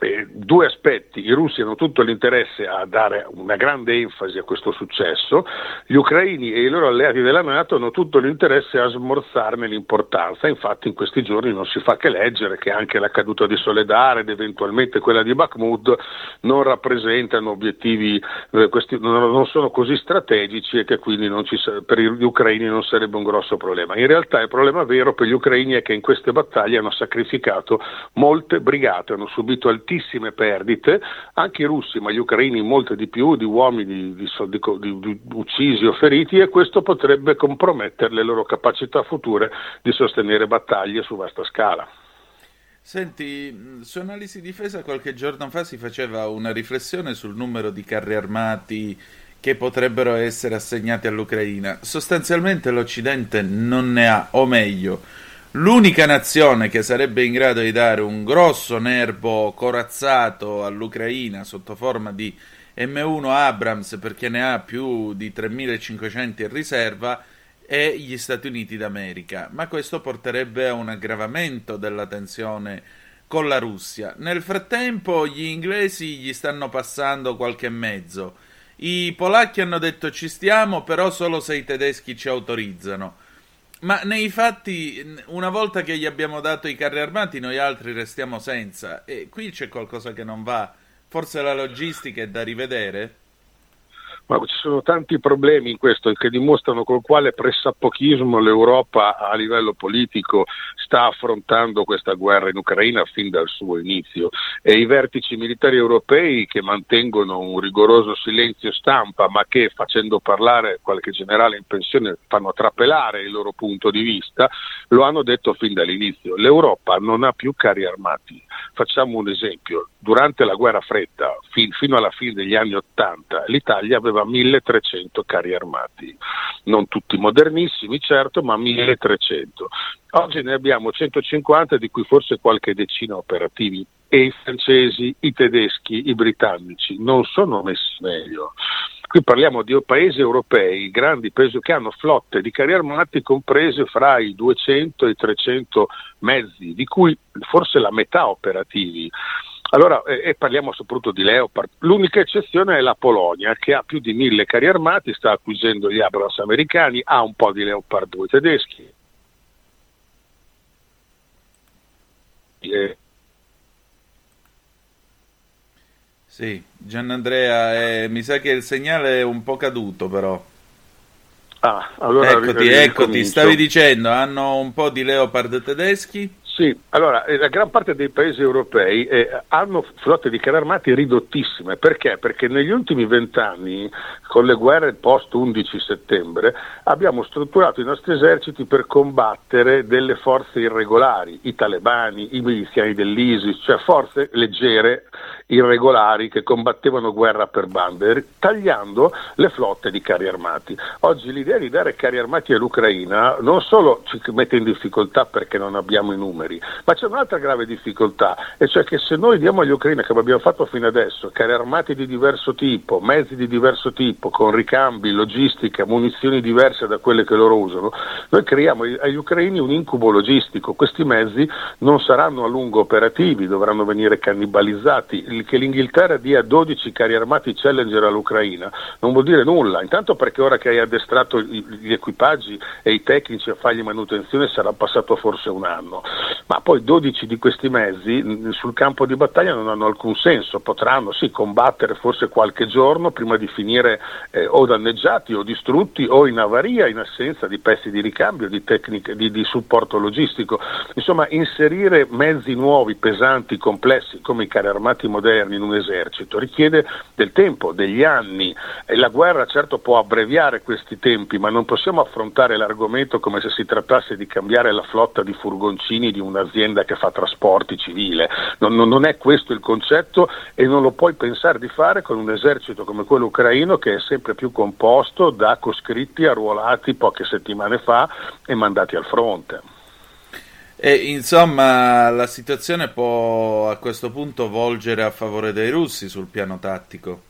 eh, due aspetti, i russi hanno tutto l'interesse a dare una grande enfasi a questo successo, gli ucraini e i loro alleati della Nato hanno tutto l'interesse a smorzarne l'importanza, infatti in questi giorni non si fa che leggere che anche la caduta di Soledar ed eventualmente quella di Bakhmut non rappresentano obiettivi, eh, questi, non, non, sono così strategici e che quindi ci, per gli ucraini non sarebbe un grosso problema. In realtà il problema vero per gli ucraini è che in queste battaglie hanno sacrificato molte brigate, hanno subito altissimi altissime perdite, anche i russi, ma gli ucraini molte di più, di uomini di, di, di, uccisi o feriti e questo potrebbe compromettere le loro capacità future di sostenere battaglie su vasta scala. Senti, su Analisi Difesa qualche giorno fa si faceva una riflessione sul numero di carri armati che potrebbero essere assegnati all'Ucraina. Sostanzialmente l'Occidente non ne ha, o meglio, L'unica nazione che sarebbe in grado di dare un grosso nervo corazzato all'Ucraina sotto forma di M1 Abrams perché ne ha più di 3500 in riserva è gli Stati Uniti d'America, ma questo porterebbe a un aggravamento della tensione con la Russia. Nel frattempo gli inglesi gli stanno passando qualche mezzo. I polacchi hanno detto ci stiamo, però solo se i tedeschi ci autorizzano. Ma nei fatti, una volta che gli abbiamo dato i carri armati, noi altri restiamo senza. E qui c'è qualcosa che non va. Forse la logistica è da rivedere? Ma ci sono tanti problemi in questo che dimostrano col quale pressappochismo l'Europa a livello politico sta affrontando questa guerra in Ucraina fin dal suo inizio e i vertici militari europei che mantengono un rigoroso silenzio stampa ma che facendo parlare qualche generale in pensione fanno trapelare il loro punto di vista, lo hanno detto fin dall'inizio. L'Europa non ha più carri armati. Facciamo un esempio. Durante la guerra fredda, fin, fino alla fine degli anni Ottanta, l'Italia aveva aveva 1300 carri armati, non tutti modernissimi certo, ma 1300. Oggi ne abbiamo 150 di cui forse qualche decina operativi e i francesi, i tedeschi, i britannici non sono messi meglio. Qui parliamo di paesi europei, grandi paesi che hanno flotte di carri armati comprese fra i 200 e i 300 mezzi, di cui forse la metà operativi. Allora, eh, e parliamo soprattutto di Leopard. L'unica eccezione è la Polonia, che ha più di mille carri armati, sta acquisendo gli Abrams americani, ha un po' di Leopard 2 tedeschi. Eh. Sì, Gianandrea, eh, mi sa che il segnale è un po' caduto però. Ah, allora eccoti, eccoti, stavi dicendo, hanno un po' di Leopard tedeschi? Sì, allora eh, la gran parte dei paesi europei eh, hanno flotte di carri armati ridottissime, perché? Perché negli ultimi vent'anni, con le guerre post 11 settembre, abbiamo strutturato i nostri eserciti per combattere delle forze irregolari, i talebani, i miliziani dell'ISIS, cioè forze leggere irregolari che combattevano guerra per bande, tagliando le flotte di carri armati. Oggi l'idea di dare carri armati all'Ucraina non solo ci mette in difficoltà perché non abbiamo i numeri, ma c'è un'altra grave difficoltà, e cioè che se noi diamo agli ucraini, come abbiamo fatto fino adesso, carri armati di diverso tipo, mezzi di diverso tipo, con ricambi, logistica, munizioni diverse da quelle che loro usano, noi creiamo agli ucraini un incubo logistico. Questi mezzi non saranno a lungo operativi, dovranno venire cannibalizzati. Che l'Inghilterra dia 12 carri armati Challenger all'Ucraina non vuol dire nulla, intanto perché ora che hai addestrato gli equipaggi e i tecnici a fargli manutenzione sarà passato forse un anno, ma poi 12 di questi mezzi sul campo di battaglia non hanno alcun senso, potranno sì combattere forse qualche giorno prima di finire eh, o danneggiati o distrutti o in avaria in assenza di pezzi di ricambio, di, tecniche, di, di supporto logistico, insomma inserire mezzi nuovi, pesanti, complessi come i carri armati moderni in un esercito, richiede del tempo, degli anni. E la guerra certo può abbreviare questi tempi, ma non possiamo affrontare l'argomento come se si trattasse di cambiare la flotta di furgoncini di un'azienda che fa trasporti civile. Non, non è questo il concetto e non lo puoi pensare di fare con un esercito come quello ucraino che è sempre più composto da coscritti arruolati poche settimane fa e mandati al fronte. E, insomma, la situazione può a questo punto volgere a favore dei russi sul piano tattico.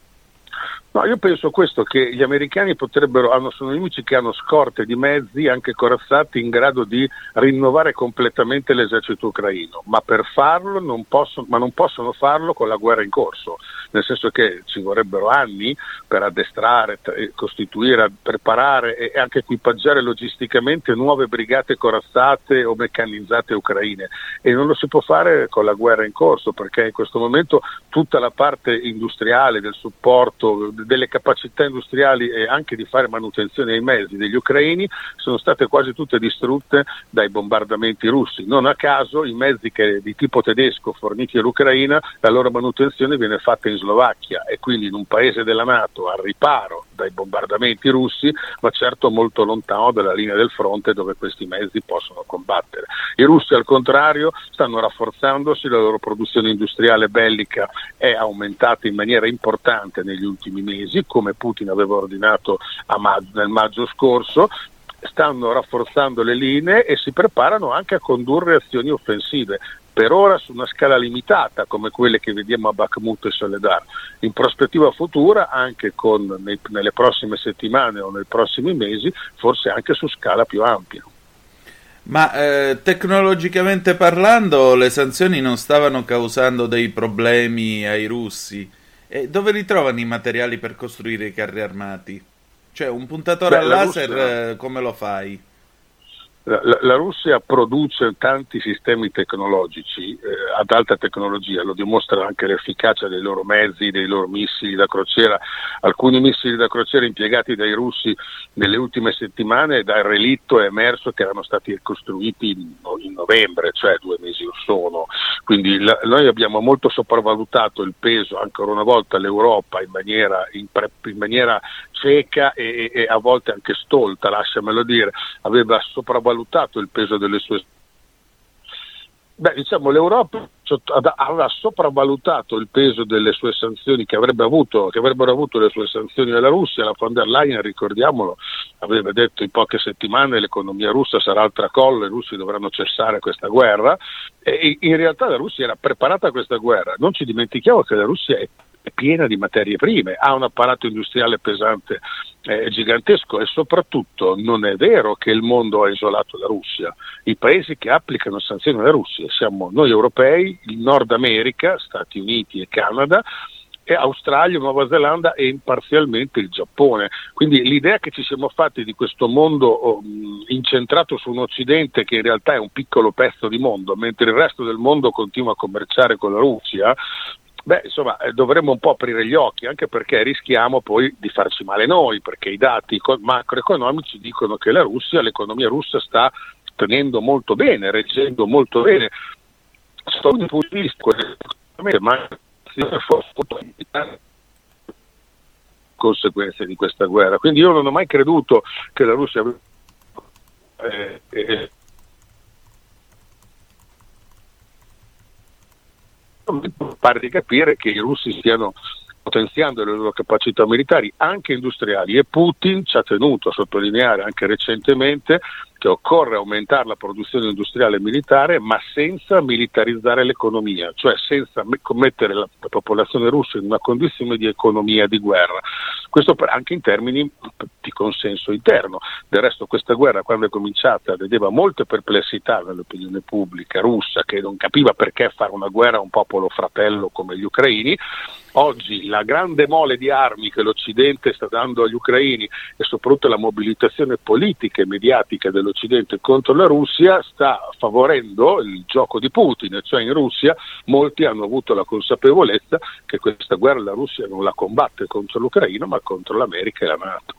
No, io penso questo, che gli americani potrebbero, hanno, sono nemici che hanno scorte di mezzi anche corazzati in grado di rinnovare completamente l'esercito ucraino, ma per farlo non possono, ma non possono farlo con la guerra in corso, nel senso che ci vorrebbero anni per addestrare, costituire, preparare e anche equipaggiare logisticamente nuove brigate corazzate o meccanizzate ucraine. E non lo si può fare con la guerra in corso perché in questo momento tutta la parte industriale del supporto delle capacità industriali e anche di fare manutenzione ai mezzi degli ucraini sono state quasi tutte distrutte dai bombardamenti russi. Non a caso i mezzi che, di tipo tedesco forniti all'Ucraina, la loro manutenzione viene fatta in Slovacchia e quindi in un paese della Nato al riparo dai bombardamenti russi, ma certo molto lontano dalla linea del fronte dove questi mezzi possono combattere. I russi al contrario stanno rafforzandosi, la loro produzione industriale bellica è aumentata in maniera importante negli ultimi mesi, come Putin aveva ordinato maggio, nel maggio scorso, stanno rafforzando le linee e si preparano anche a condurre azioni offensive per ora su una scala limitata come quelle che vediamo a Bakhmut e Soledar. In prospettiva futura, anche con, nei, nelle prossime settimane o nei prossimi mesi, forse anche su scala più ampia. Ma eh, tecnologicamente parlando, le sanzioni non stavano causando dei problemi ai russi? E dove ritrovano i materiali per costruire i carri armati? Cioè, un puntatore Beh, a laser, Russia... Eh, come lo fai? La, la, Russia produce tanti sistemi tecnologici eh, ad alta tecnologia, lo dimostra anche l'efficacia dei loro mezzi, dei loro missili da crociera. Alcuni missili da crociera impiegati dai russi nelle ultime settimane dal relitto è emerso che erano stati costruiti in, in novembre, cioè due mesi or sono. Quindi la, noi abbiamo molto sopravvalutato il peso, ancora una volta, l'Europa in maniera, in pre, in maniera cieca e, e, a volte anche stolta, lasciamelo dire, aveva sopravvalutato il peso delle sue Beh, diciamo l'Europa aveva sopravvalutato il peso delle sue sanzioni che, avrebbe avuto, che avrebbero avuto le sue sanzioni alla Russia. La von der Leyen, ricordiamolo, aveva detto in poche settimane l'economia russa sarà al tracollo, i russi dovranno cessare questa guerra. E in realtà la Russia era preparata a questa guerra. Non ci dimentichiamo che la Russia è è piena di materie prime, ha un apparato industriale pesante eh, gigantesco e soprattutto non è vero che il mondo ha isolato la Russia. I paesi che applicano sanzioni alla Russia siamo noi europei, il Nord America, Stati Uniti e Canada, e Australia, Nuova Zelanda e parzialmente il Giappone. Quindi l'idea che ci siamo fatti di questo mondo oh, incentrato su un Occidente che in realtà è un piccolo pezzo di mondo, mentre il resto del mondo continua a commerciare con la Russia, Beh, insomma, eh, dovremmo un po' aprire gli occhi, anche perché rischiamo poi di farci male noi, perché i dati macroeconomici dicono che la Russia, l'economia russa sta tenendo molto bene, reggendo molto bene. Sotto un punto di vista, ma conseguenze di questa guerra. Quindi io non ho mai creduto che la Russia eh, eh, pare di capire che i russi stiano potenziando le loro capacità militari anche industriali e Putin ci ha tenuto a sottolineare anche recentemente che occorre aumentare la produzione industriale e militare ma senza militarizzare l'economia, cioè senza mettere la, la popolazione russa in una condizione di economia di guerra. Questo anche in termini di consenso interno. Del resto questa guerra quando è cominciata vedeva molte perplessità nell'opinione pubblica russa che non capiva perché fare una guerra a un popolo fratello come gli ucraini. Oggi la grande mole di armi che l'Occidente sta dando agli ucraini e soprattutto la mobilitazione politica e mediatica dello dell'Occidente contro la Russia sta favorendo il gioco di Putin, cioè in Russia molti hanno avuto la consapevolezza che questa guerra la Russia non la combatte contro l'Ucraina ma contro l'America e la Nato.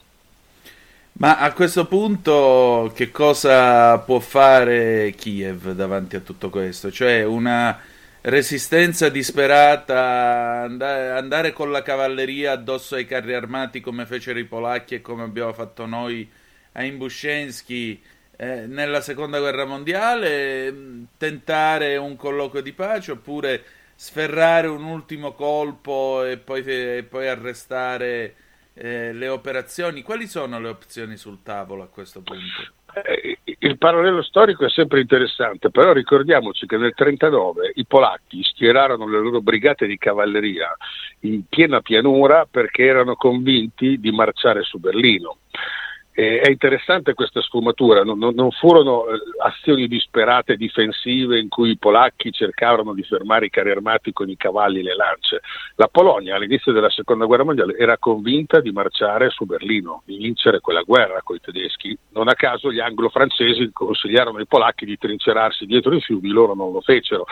Ma a questo punto che cosa può fare Kiev davanti a tutto questo? Cioè una resistenza disperata, andare con la cavalleria addosso ai carri armati come fecero i polacchi e come abbiamo fatto noi a Imbuscensky eh, nella seconda guerra mondiale, mm, tentare un colloquio di pace oppure sferrare un ultimo colpo e poi, e poi arrestare eh, le operazioni? Quali sono le opzioni sul tavolo a questo punto? Eh, il parallelo storico è sempre interessante, però ricordiamoci che nel 1939 i polacchi schierarono le loro brigate di cavalleria in piena pianura perché erano convinti di marciare su Berlino. Eh, è interessante questa sfumatura, non, non, non furono eh, azioni disperate difensive in cui i polacchi cercarono di fermare i carri armati con i cavalli e le lance. La Polonia all'inizio della seconda guerra mondiale era convinta di marciare su Berlino, di vincere quella guerra con i tedeschi. Non a caso gli anglo-francesi consigliarono ai polacchi di trincerarsi dietro i fiumi, loro non lo fecero.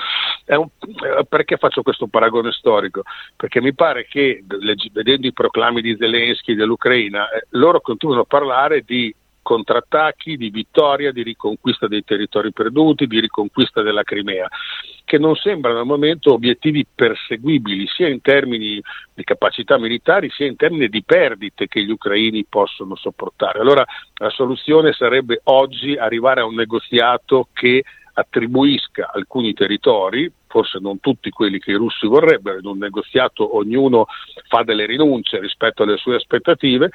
Un, eh, perché faccio questo paragone storico? Perché mi pare che vedendo i proclami di Zelensky dell'Ucraina, eh, loro continuano a parlare parlare di contrattacchi, di vittoria, di riconquista dei territori perduti, di riconquista della Crimea, che non sembrano al momento obiettivi perseguibili sia in termini di capacità militari sia in termini di perdite che gli ucraini possono sopportare. Allora la soluzione sarebbe oggi arrivare a un negoziato che attribuisca alcuni territori, forse non tutti quelli che i russi vorrebbero, in un negoziato ognuno fa delle rinunce rispetto alle sue aspettative,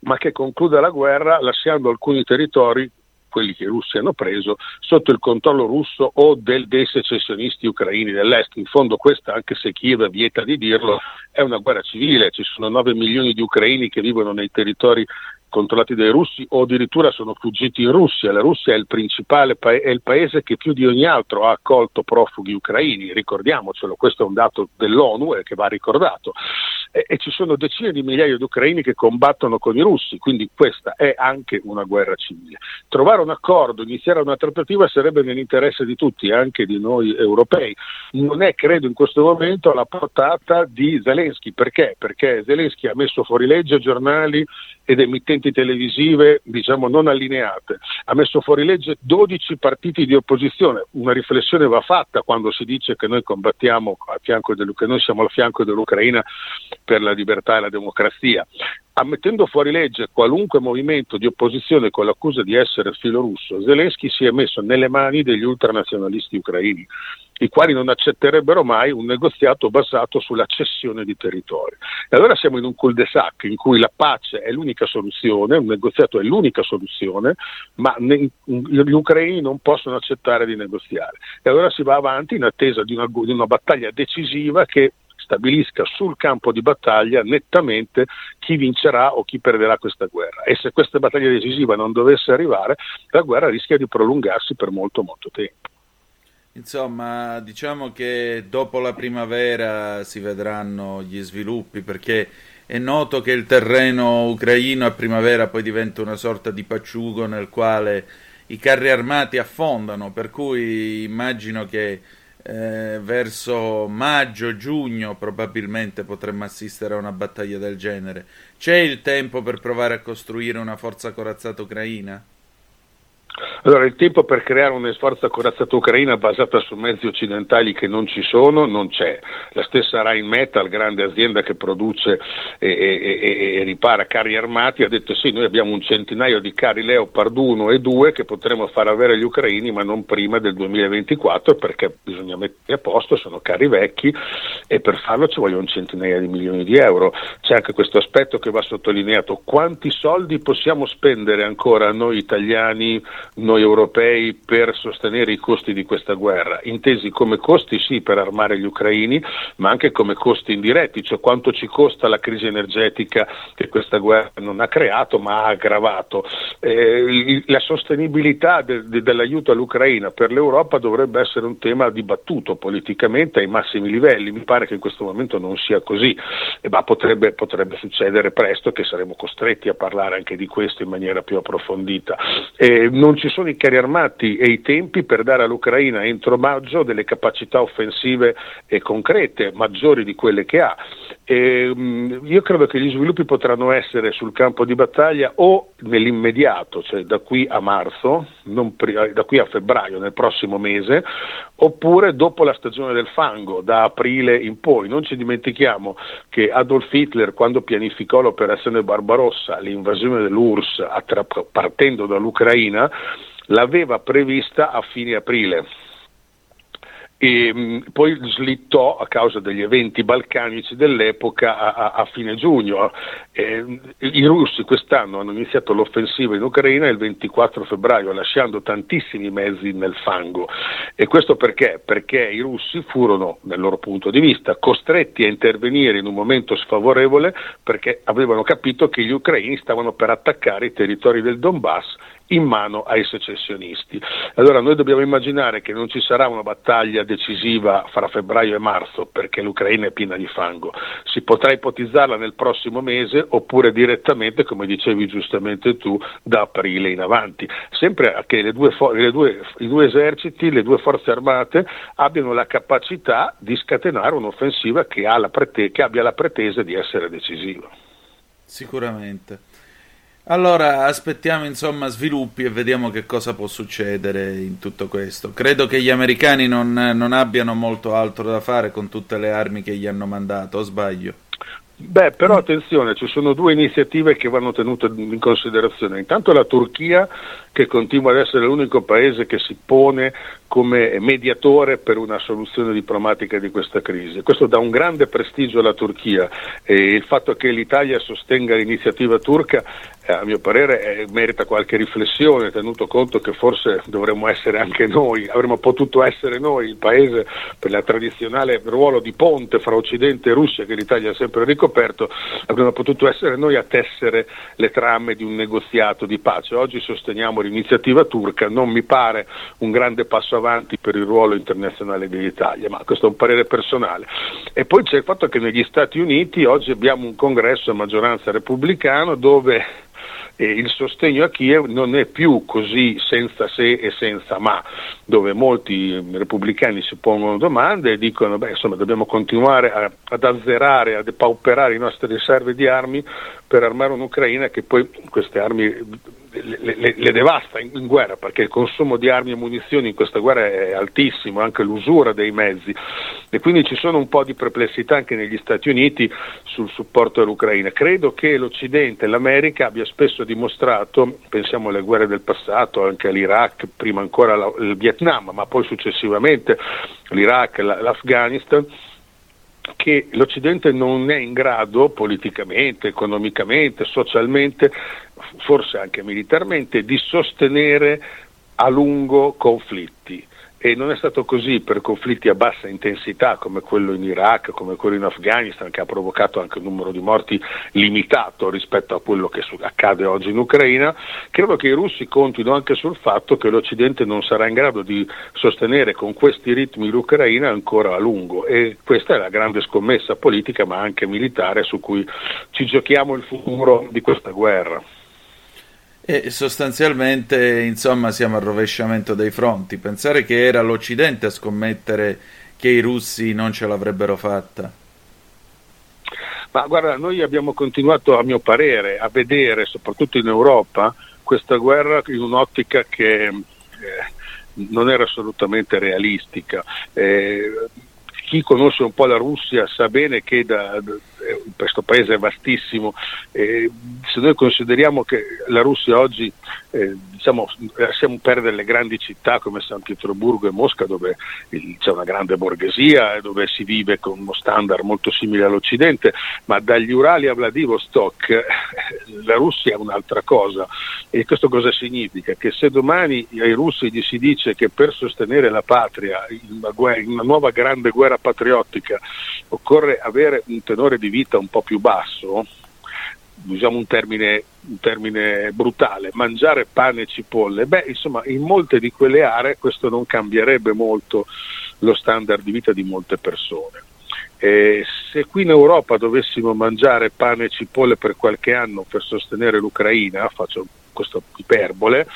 ma che concluda la guerra lasciando alcuni territori quelli che i russi hanno preso, sotto il controllo russo o del, dei secessionisti ucraini dell'est. In fondo questa, anche se Kiev vieta di dirlo, è una guerra civile, ci sono 9 milioni di ucraini che vivono nei territori controllati dai russi o addirittura sono fuggiti in Russia. La Russia è il principale pa- è il paese che più di ogni altro ha accolto profughi ucraini, ricordiamocelo, questo è un dato dell'ONU che va ricordato. E, e ci sono decine di migliaia di ucraini che combattono con i russi, quindi questa è anche una guerra civile. Trovare un accordo, iniziare una trattativa sarebbe nell'interesse di tutti, anche di noi europei. Non è, credo, in questo momento alla portata di Zelensky. Perché? Perché Zelensky ha messo fuori legge giornali ed emittenti televisive diciamo non allineate, ha messo fuori legge 12 partiti di opposizione, una riflessione va fatta quando si dice che noi combattiamo a fianco del, che noi siamo al fianco dell'Ucraina per la libertà e la democrazia. Ammettendo fuori legge qualunque movimento di opposizione con l'accusa di essere filorusso, Zelensky si è messo nelle mani degli ultranazionalisti ucraini i quali non accetterebbero mai un negoziato basato sulla cessione di territori. E allora siamo in un cul-de-sac in cui la pace è l'unica soluzione, un negoziato è l'unica soluzione, ma ne, gli ucraini non possono accettare di negoziare. E allora si va avanti in attesa di una, di una battaglia decisiva che stabilisca sul campo di battaglia nettamente chi vincerà o chi perderà questa guerra. E se questa battaglia decisiva non dovesse arrivare, la guerra rischia di prolungarsi per molto molto tempo. Insomma, diciamo che dopo la primavera si vedranno gli sviluppi perché è noto che il terreno ucraino a primavera poi diventa una sorta di pacciugo nel quale i carri armati affondano, per cui immagino che eh, verso maggio-giugno probabilmente potremmo assistere a una battaglia del genere. C'è il tempo per provare a costruire una forza corazzata ucraina? Allora, il tempo per creare una sforza corazzata ucraina basata su mezzi occidentali che non ci sono, non c'è. La stessa Rheinmetall, grande azienda che produce e, e, e, ripara carri armati, ha detto sì, noi abbiamo un centinaio di carri Leopard 1 e 2 che potremo far avere agli ucraini, ma non prima del 2024 perché bisogna metterli a posto, sono carri vecchi e per farlo ci vogliono centinaia di milioni di euro. C'è anche questo aspetto che va sottolineato. Quanti soldi possiamo spendere ancora noi italiani, noi europei per sostenere i costi di questa guerra? Intesi come costi sì per armare gli ucraini, ma anche come costi indiretti, cioè quanto ci costa la crisi energetica che questa guerra non ha creato ma ha aggravato. Eh, la sostenibilità de, de, dell'aiuto all'Ucraina per l'Europa dovrebbe essere un tema dibattuto politicamente ai massimi livelli, mi pare che in questo momento non sia così, eh, ma potrebbe, potrebbe succedere presto che saremo costretti a parlare anche di questo in maniera più approfondita. Eh, non ci sono i carri armati e i tempi per dare all'Ucraina entro maggio delle capacità offensive e concrete, maggiori di quelle che ha. E, mm, io credo che gli sviluppi potranno essere sul campo di battaglia o nell'immediato, cioè da qui a marzo, pri- da qui a febbraio, nel prossimo mese, oppure dopo la stagione del fango, da aprile in poi. Non ci dimentichiamo che Adolf Hitler, quando pianificò l'operazione Barbarossa, l'invasione dell'URSS attra- partendo dall'Ucraina, l'aveva prevista a fine aprile e mh, poi slittò a causa degli eventi balcanici dell'epoca a, a, a fine giugno. Eh, I russi quest'anno hanno iniziato l'offensiva in Ucraina il 24 febbraio, lasciando tantissimi mezzi nel fango. E questo perché? Perché i russi furono, dal loro punto di vista, costretti a intervenire in un momento sfavorevole perché avevano capito che gli ucraini stavano per attaccare i territori del Donbass in mano ai secessionisti. Allora noi dobbiamo immaginare che non ci sarà una battaglia decisiva fra febbraio e marzo perché l'Ucraina è piena di fango, si potrà ipotizzarla nel prossimo mese oppure direttamente, come dicevi giustamente tu, da aprile in avanti, sempre che le due, le due, i due eserciti, le due forze armate abbiano la capacità di scatenare un'offensiva che, prete- che abbia la pretesa di essere decisiva. Sicuramente. Allora aspettiamo insomma sviluppi e vediamo che cosa può succedere in tutto questo. Credo che gli americani non, non abbiano molto altro da fare con tutte le armi che gli hanno mandato, o sbaglio? Beh, però attenzione, ci sono due iniziative che vanno tenute in considerazione. Intanto la Turchia, che continua ad essere l'unico paese che si pone come mediatore per una soluzione diplomatica di questa crisi. Questo dà un grande prestigio alla Turchia e il fatto che l'Italia sostenga l'iniziativa turca a mio parere eh, merita qualche riflessione, tenuto conto che forse dovremmo essere anche noi, avremmo potuto essere noi il paese per il tradizionale ruolo di ponte fra Occidente e Russia che l'Italia ha sempre ricoperto, avremmo potuto essere noi a tessere le trame di un negoziato di pace. Oggi sosteniamo l'iniziativa turca, non mi pare un grande passo avanti per il ruolo internazionale dell'Italia, ma questo è un parere personale. E poi c'è il fatto che negli Stati Uniti oggi abbiamo un congresso a maggioranza repubblicano dove eh, il sostegno a Kiev non è più così senza se e senza ma, dove molti repubblicani si pongono domande e dicono beh, insomma, dobbiamo continuare a, ad azzerare, a depauperare i nostri riserve di armi per armare un'Ucraina che poi queste armi le, le, le, devasta in, in, guerra perché il consumo di armi e munizioni in questa guerra è altissimo, anche l'usura dei mezzi e quindi ci sono un po' di perplessità anche negli Stati Uniti sul supporto all'Ucraina. Credo che l'Occidente e l'America abbia spesso dimostrato, pensiamo alle guerre del passato, anche all'Iraq, prima ancora il Vietnam, ma poi successivamente l'Iraq, l'Afghanistan, che l'Occidente non è in grado politicamente, economicamente, socialmente, forse anche militarmente, di sostenere a lungo conflitti e non è stato così per conflitti a bassa intensità come quello in Iraq, come quello in Afghanistan che ha provocato anche un numero di morti limitato rispetto a quello che accade oggi in Ucraina, credo che i russi contino anche sul fatto che l'Occidente non sarà in grado di sostenere con questi ritmi l'Ucraina ancora a lungo e questa è la grande scommessa politica ma anche militare su cui ci giochiamo il futuro di questa guerra. E sostanzialmente, insomma, siamo al rovesciamento dei fronti. Pensare che era l'Occidente a scommettere che i russi non ce l'avrebbero fatta. Ma guarda, noi abbiamo continuato, a mio parere, a vedere, soprattutto in Europa, questa guerra in un'ottica che eh, non era assolutamente realistica. Eh, chi conosce un po' la Russia sa bene che da, questo paese è vastissimo. Eh, se noi consideriamo che la Russia oggi eh, diciamo, lasciamo perdere le grandi città come San Pietroburgo e Mosca dove c'è una grande borghesia e dove si vive con uno standard molto simile all'Occidente, ma dagli Urali a Vladivostok eh, la Russia è un'altra cosa. E questo cosa significa? Che se domani ai russi gli si dice che per sostenere la patria in una, guerra, in una nuova grande guerra patriottica occorre avere un tenore di vita un po' più basso, usiamo un termine, un termine, brutale, mangiare pane e cipolle, beh, insomma, in molte di quelle aree questo non cambierebbe molto lo standard di vita di molte persone. E se qui in Europa dovessimo mangiare pane e cipolle per qualche anno per sostenere l'Ucraina, faccio questa iperbole,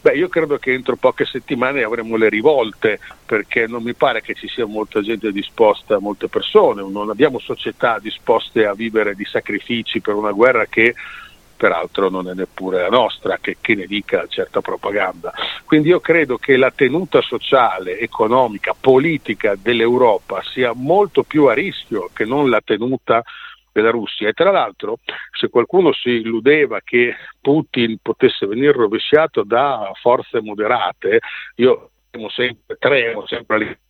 beh, io credo che entro poche settimane avremo le rivolte, perché non mi pare che ci sia molta gente disposta, molte persone, non abbiamo società disposte a vivere di sacrifici per una guerra che peraltro non è neppure la nostra, che, che, ne dica certa propaganda. Quindi io credo che la tenuta sociale, economica, politica dell'Europa sia molto più a rischio che non la tenuta della Russia e tra l'altro se qualcuno si illudeva che Putin potesse venire rovesciato da forze moderate, io sempre, tremo sempre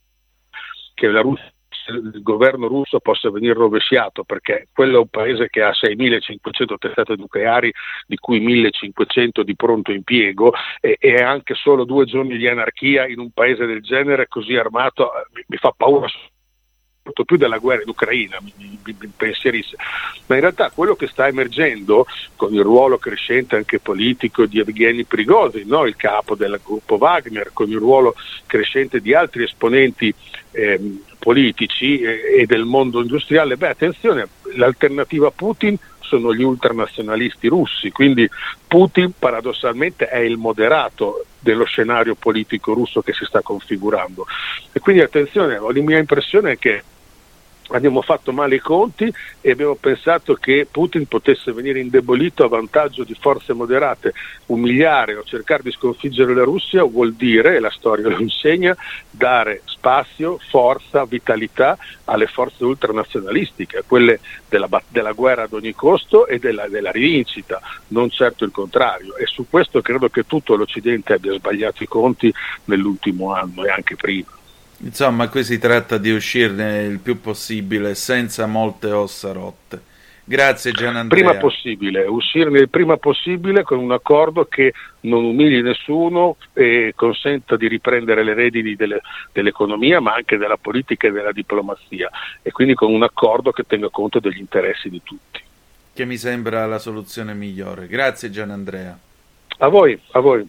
che la Russia il governo russo possa venire rovesciato perché quello è un paese che ha 6.500 testate nucleari di cui 1.500 di pronto impiego e, e anche solo due giorni di anarchia in un paese del genere così armato mi, mi fa paura molto più della guerra in Ucraina, mi pensierisse. Ma in realtà quello che sta emergendo con il ruolo crescente anche politico di Evgeny Prigozhin, no? il capo del gruppo Wagner, con il ruolo crescente di altri esponenti eh, politici e, del mondo industriale, beh attenzione, l'alternativa a Putin sono gli ultranazionalisti russi, quindi Putin paradossalmente è il moderato dello scenario politico russo che si sta configurando. E quindi attenzione, la mia impressione è che abbiamo fatto male i conti e abbiamo pensato che Putin potesse venire indebolito a vantaggio di forze moderate. Umiliare o cercare di sconfiggere la Russia vuol dire, e la storia lo insegna, dare spazio, forza, vitalità alle forze ultranazionalistiche, quelle della, della, guerra ad ogni costo e della, della rivincita, non certo il contrario. E su questo credo che tutto l'Occidente abbia sbagliato i conti nell'ultimo anno e anche prima. Insomma, qui si tratta di uscirne il più possibile senza molte ossa rotte. Grazie Gianandrea. Prima possibile, uscirne il prima possibile con un accordo che non umili nessuno e consenta di riprendere le redini delle, dell'economia ma anche della politica e della diplomazia e quindi con un accordo che tenga conto degli interessi di tutti. Che mi sembra la soluzione migliore. Grazie Gianandrea. A voi, a voi.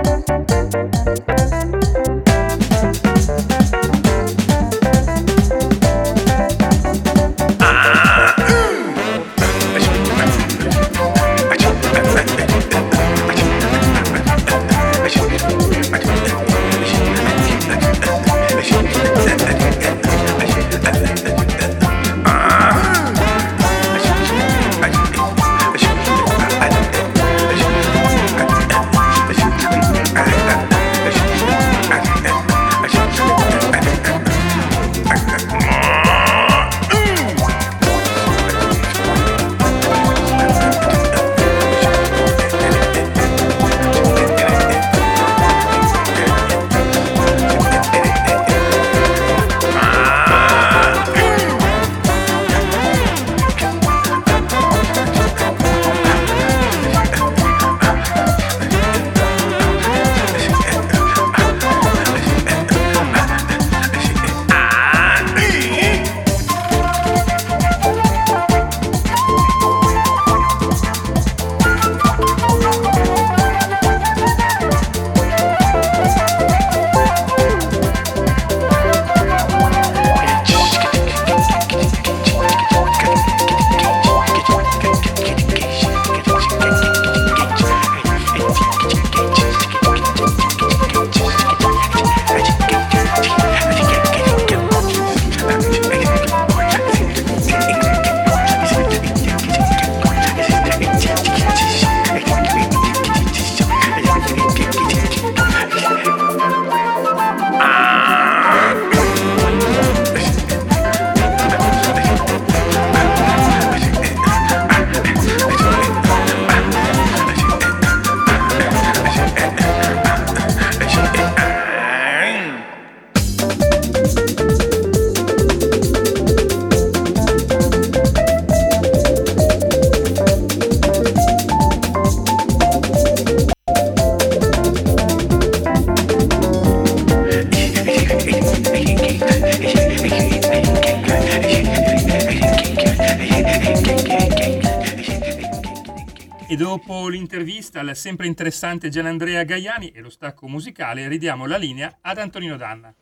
sempre interessante Gianandrea Gaiani e lo stacco musicale, ridiamo la linea ad Antonino Danna.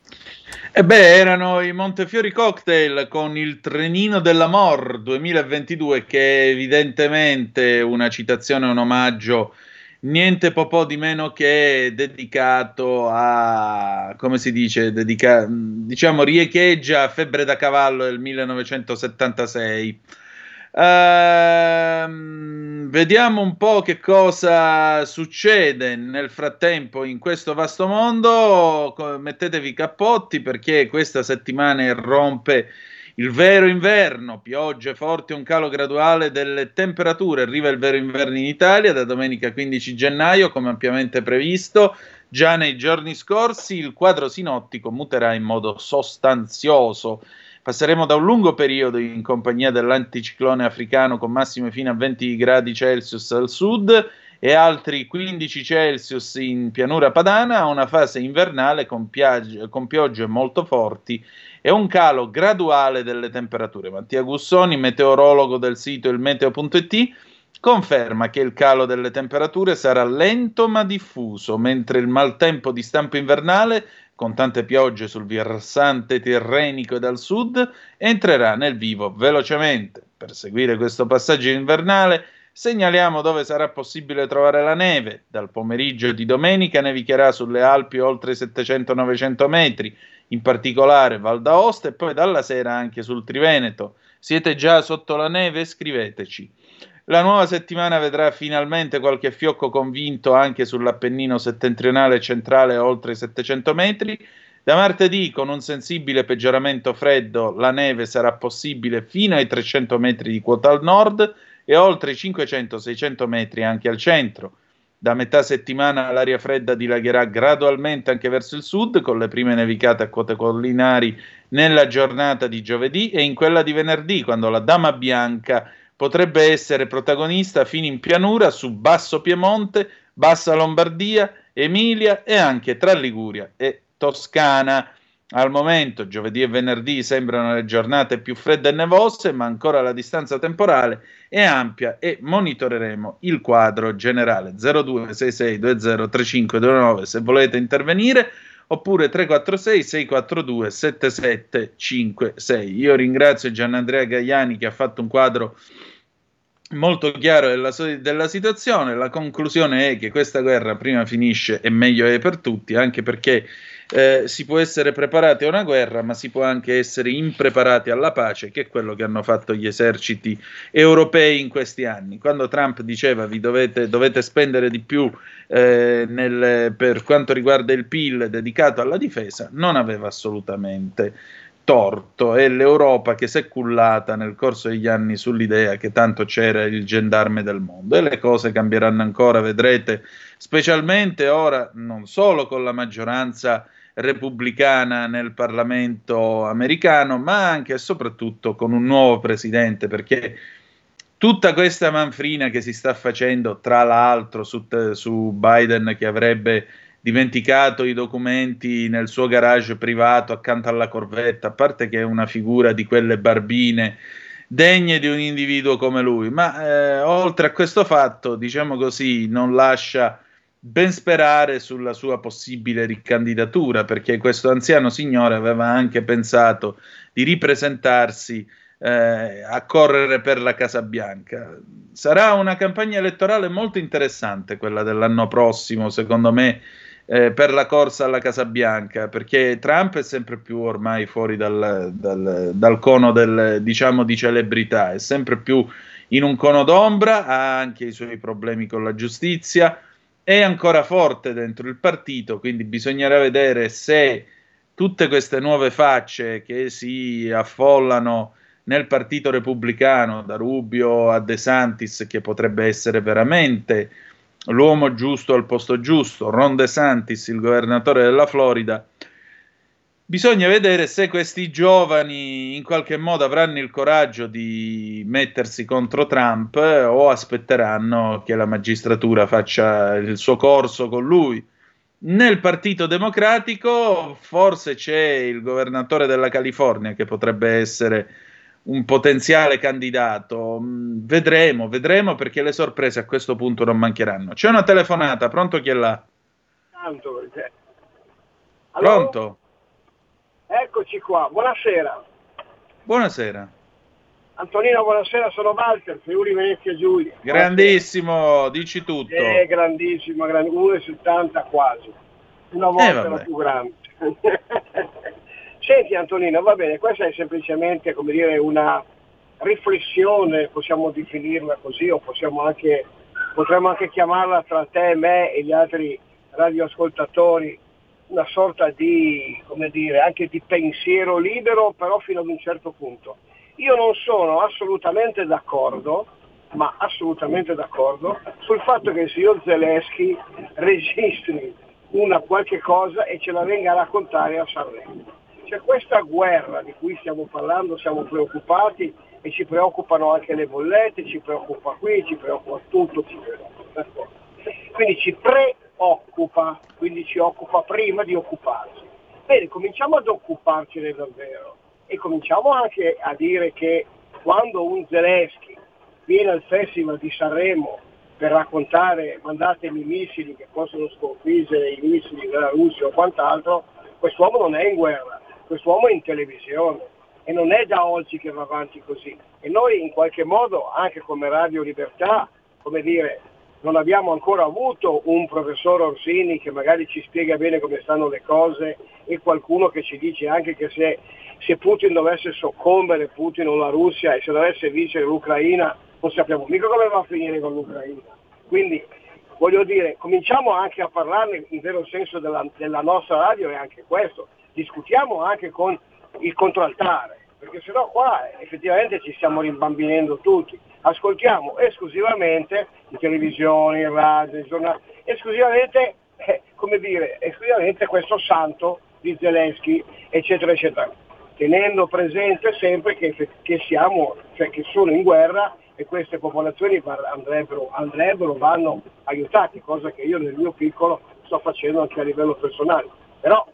E beh, erano i Montefiori Cocktail con il Trenino dell'Amor 2022, che è evidentemente una citazione, un omaggio, niente po' di meno che dedicato a, come si dice, dedica, diciamo, riecheggia Febbre da cavallo del 1976 Ehm, vediamo un po' che cosa succede nel frattempo in questo vasto mondo. Mettetevi i cappotti perché questa settimana irrompe il vero inverno, piogge forti, un calo graduale delle temperature. Arriva il vero inverno in Italia da domenica 15 gennaio, come ampiamente previsto. Già nei giorni scorsi il quadro sinottico muterà in modo sostanzioso. Passeremo da un lungo periodo in compagnia dell'anticiclone africano con massime fino a 20 gradi Celsius al sud e altri 15 Celsius in pianura padana a una fase invernale con, piagge, con piogge molto forti e un calo graduale delle temperature. Mattia Gussoni, meteorologo del sito ilmeteo.it, conferma che il calo delle temperature sarà lento ma diffuso, mentre il maltempo di stampo invernale con tante piogge sul versante tirrenico e dal sud, entrerà nel vivo velocemente. Per seguire questo passaggio invernale, segnaliamo dove sarà possibile trovare la neve. Dal pomeriggio di domenica nevicherà sulle Alpi oltre 700-900 metri, in particolare Val d'Aosta e poi dalla sera anche sul Triveneto. Siete già sotto la neve? Scriveteci. La nuova settimana vedrà finalmente qualche fiocco convinto anche sull'Appennino settentrionale centrale oltre i 700 metri. Da martedì, con un sensibile peggioramento freddo, la neve sarà possibile fino ai 300 metri di quota al nord e oltre i 500-600 metri anche al centro. Da metà settimana l'aria fredda dilagherà gradualmente anche verso il sud, con le prime nevicate a quote collinari nella giornata di giovedì e in quella di venerdì, quando la Dama Bianca potrebbe essere protagonista fino in pianura su Basso Piemonte, Bassa Lombardia, Emilia e anche tra Liguria e Toscana. Al momento, giovedì e venerdì sembrano le giornate più fredde e nevose, ma ancora la distanza temporale è ampia e monitoreremo il quadro generale 0266203529 se volete intervenire oppure 346 642 7756. Io ringrazio Gianandrea Gaiani che ha fatto un quadro molto chiaro della, della, situazione. La conclusione è che questa guerra prima finisce e meglio è per tutti, anche perché eh, si può essere preparati a una guerra, ma si può anche essere impreparati alla pace, che è quello che hanno fatto gli eserciti europei in questi anni. Quando Trump diceva vi dovete, dovete spendere di più eh, nel, per quanto riguarda il PIL dedicato alla difesa, non aveva assolutamente torto. È l'Europa che si è cullata nel corso degli anni sull'idea che tanto c'era il gendarme del mondo e le cose cambieranno ancora, vedrete, specialmente ora non solo con la maggioranza repubblicana nel Parlamento americano, ma anche e soprattutto con un nuovo presidente, perché tutta questa manfrina che si sta facendo, tra l'altro, su, su Biden che avrebbe dimenticato i documenti nel suo garage privato accanto alla corvetta, a parte che è una figura di quelle barbine degne di un individuo come lui, ma eh, oltre a questo fatto, diciamo così, non lascia ben sperare sulla sua possibile ricandidatura, perché questo anziano signore aveva anche pensato di ripresentarsi eh, a correre per la Casa Bianca. Sarà una campagna elettorale molto interessante quella dell'anno prossimo, secondo me, eh, per la corsa alla Casa Bianca, perché Trump è sempre più ormai fuori dal, dal, dal cono del, diciamo, di celebrità, è sempre più in un cono d'ombra, ha anche i suoi problemi con la giustizia è ancora forte dentro il partito, quindi bisognerà vedere se tutte queste nuove facce che si affollano nel partito repubblicano, da Rubio a De Santis, che potrebbe essere veramente l'uomo giusto al posto giusto, Ron De Santis, il governatore della Florida, Bisogna vedere se questi giovani in qualche modo avranno il coraggio di mettersi contro Trump o aspetteranno che la magistratura faccia il suo corso con lui. Nel Partito Democratico forse c'è il governatore della California che potrebbe essere un potenziale candidato. Mm, vedremo, vedremo perché le sorprese a questo punto non mancheranno. C'è una telefonata, pronto chi è là? Pronto? Eccoci qua, buonasera. Buonasera. Antonino, buonasera, sono Walter, Friuli Venezia Giulia. Grandissimo, dici tutto. Eh, grandissimo, gran... 1,70 quasi. Una volta eh, era più grande. Senti Antonino, va bene, questa è semplicemente come dire, una riflessione, possiamo definirla così, o possiamo anche, potremmo anche chiamarla tra te, me e gli altri radioascoltatori, una sorta di, come dire, anche di pensiero libero, però fino ad un certo punto. Io non sono assolutamente d'accordo, ma assolutamente d'accordo, sul fatto che il signor Zelensky registri una qualche cosa e ce la venga a raccontare a Sanremo. C'è questa guerra di cui stiamo parlando, siamo preoccupati e ci preoccupano anche le bollette, ci preoccupa qui, ci preoccupa tutto, ci preoccupa. Quindi ci preoccupa, quindi ci occupa prima di occuparsi. Bene, cominciamo ad occuparcene davvero e cominciamo anche a dire che quando un Zelensky viene al Festival di Sanremo per raccontare mandatemi missili che possono sconfiggere i missili della Russia o quant'altro, quest'uomo non è in guerra, quest'uomo è in televisione e non è da oggi che va avanti così. E noi in qualche modo, anche come Radio Libertà, come dire, non abbiamo ancora avuto un professor Orsini che magari ci spiega bene come stanno le cose e qualcuno che ci dice anche che se, se Putin dovesse soccombere, Putin o la Russia, e se dovesse vincere l'Ucraina, non sappiamo mica come va a finire con l'Ucraina. Quindi voglio dire, cominciamo anche a parlarne in vero senso della, della nostra radio e anche questo, discutiamo anche con il contraltare, perché sennò qua effettivamente ci stiamo rimbambinendo tutti ascoltiamo esclusivamente in televisione, in radio, in giornali, esclusivamente, eh, come dire, esclusivamente questo santo di Zelensky, eccetera, eccetera, tenendo presente sempre che, che, siamo, cioè che sono in guerra e queste popolazioni andrebbero, andrebbero, vanno aiutate, cosa che io nel mio piccolo sto facendo anche a livello personale. Però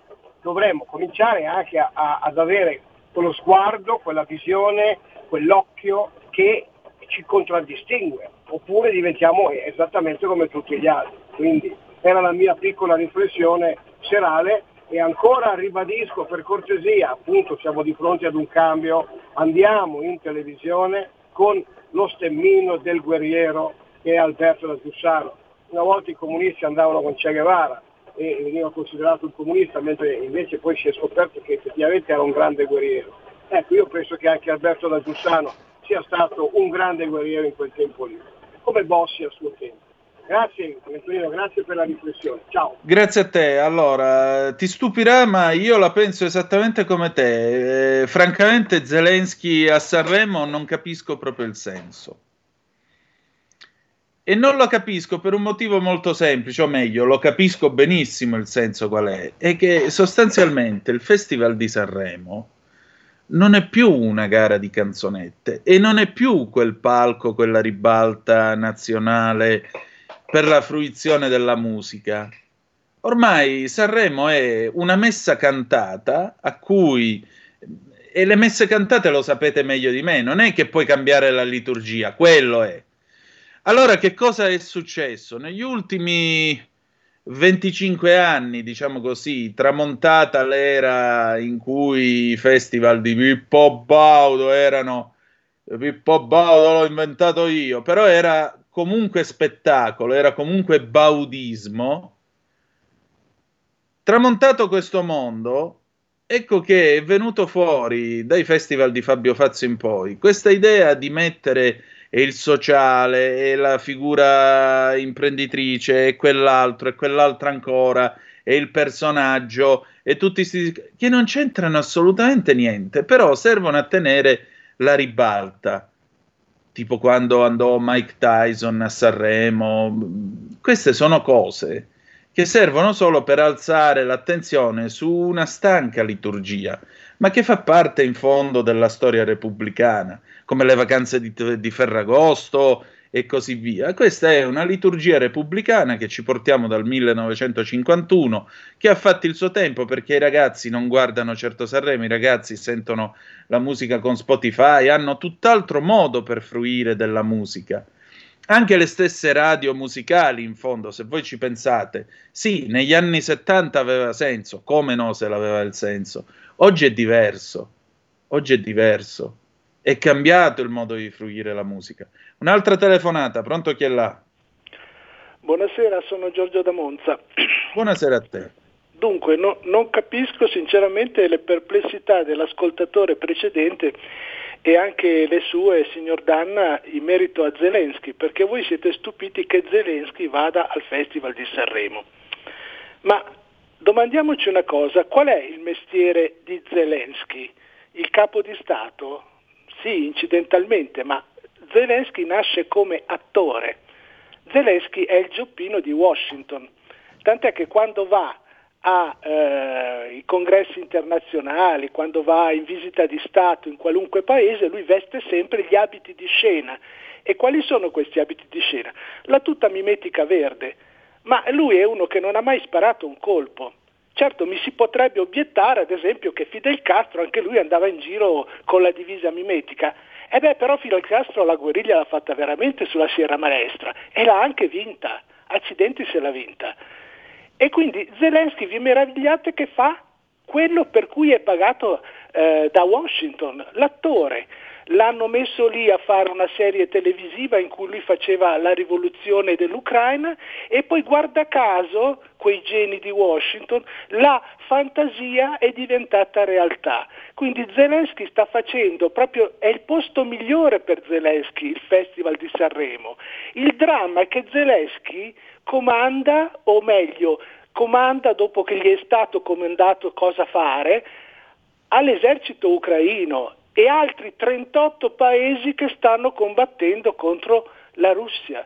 dovremmo cominciare anche a, a, ad avere quello sguardo, quella visione, quell'occhio che ci contraddistingue, oppure diventiamo esattamente come tutti gli altri. Quindi era la mia piccola riflessione serale e ancora ribadisco per cortesia, appunto siamo di fronte ad un cambio, andiamo in televisione con lo stemmino del guerriero che è Alberto da Giussano. Una volta i comunisti andavano con Che Guevara e veniva considerato un comunista, mentre invece poi si è scoperto che effettivamente era un grande guerriero. Ecco, io penso che anche Alberto da Giussano sia stato un grande guerriero in quel tempo lì, come Bossi al suo tempo. Grazie Antonino, grazie per la riflessione. Ciao. Grazie a te. Allora, ti stupirà, ma io la penso esattamente come te. Eh, francamente, Zelensky a Sanremo non capisco proprio il senso. E non lo capisco per un motivo molto semplice, o meglio, lo capisco benissimo il senso qual è. È che sostanzialmente il Festival di Sanremo non è più una gara di canzonette e non è più quel palco, quella ribalta nazionale per la fruizione della musica. Ormai Sanremo è una messa cantata a cui e le messe cantate lo sapete meglio di me, non è che puoi cambiare la liturgia, quello è. Allora che cosa è successo? Negli ultimi 25 anni, diciamo così, tramontata l'era in cui i festival di Pippo Baudo erano Pippo Baudo l'ho inventato io, però era comunque spettacolo, era comunque baudismo. Tramontato questo mondo, ecco che è venuto fuori dai festival di Fabio Fazio in poi questa idea di mettere e il sociale e la figura imprenditrice e quell'altro e quell'altro ancora e il personaggio e tutti questi che non c'entrano assolutamente niente, però servono a tenere la ribalta. Tipo quando andò Mike Tyson a Sanremo, queste sono cose che servono solo per alzare l'attenzione su una stanca liturgia, ma che fa parte in fondo della storia repubblicana come le vacanze di, di Ferragosto, e così via. Questa è una liturgia repubblicana che ci portiamo dal 1951, che ha fatto il suo tempo perché i ragazzi non guardano certo Sanremo, i ragazzi sentono la musica con Spotify, hanno tutt'altro modo per fruire della musica. Anche le stesse radio musicali, in fondo, se voi ci pensate, sì, negli anni 70 aveva senso, come no se l'aveva il senso. Oggi è diverso, oggi è diverso è cambiato il modo di fruire la musica. Un'altra telefonata, pronto chi è là? Buonasera, sono Giorgio da Monza. Buonasera a te. Dunque, no, non capisco sinceramente le perplessità dell'ascoltatore precedente e anche le sue, signor Danna, in merito a Zelensky, perché voi siete stupiti che Zelensky vada al Festival di Sanremo. Ma domandiamoci una cosa, qual è il mestiere di Zelensky? Il capo di Stato? Sì, incidentalmente, ma Zelensky nasce come attore. Zelensky è il gioppino di Washington, tant'è che quando va ai eh, congressi internazionali, quando va in visita di Stato in qualunque paese, lui veste sempre gli abiti di scena. E quali sono questi abiti di scena? La tuta mimetica verde, ma lui è uno che non ha mai sparato un colpo. Certo, mi si potrebbe obiettare, ad esempio, che Fidel Castro, anche lui andava in giro con la divisa mimetica. E beh, però Fidel Castro la guerriglia l'ha fatta veramente sulla Sierra Maestra e l'ha anche vinta. Accidenti se l'ha vinta. E quindi Zelensky vi meravigliate che fa quello per cui è pagato eh, da Washington, l'attore l'hanno messo lì a fare una serie televisiva in cui lui faceva la rivoluzione dell'Ucraina e poi guarda caso, quei geni di Washington, la fantasia è diventata realtà. Quindi Zelensky sta facendo proprio, è il posto migliore per Zelensky, il Festival di Sanremo. Il dramma è che Zelensky comanda, o meglio, comanda dopo che gli è stato comandato cosa fare, all'esercito ucraino e altri 38 paesi che stanno combattendo contro la Russia.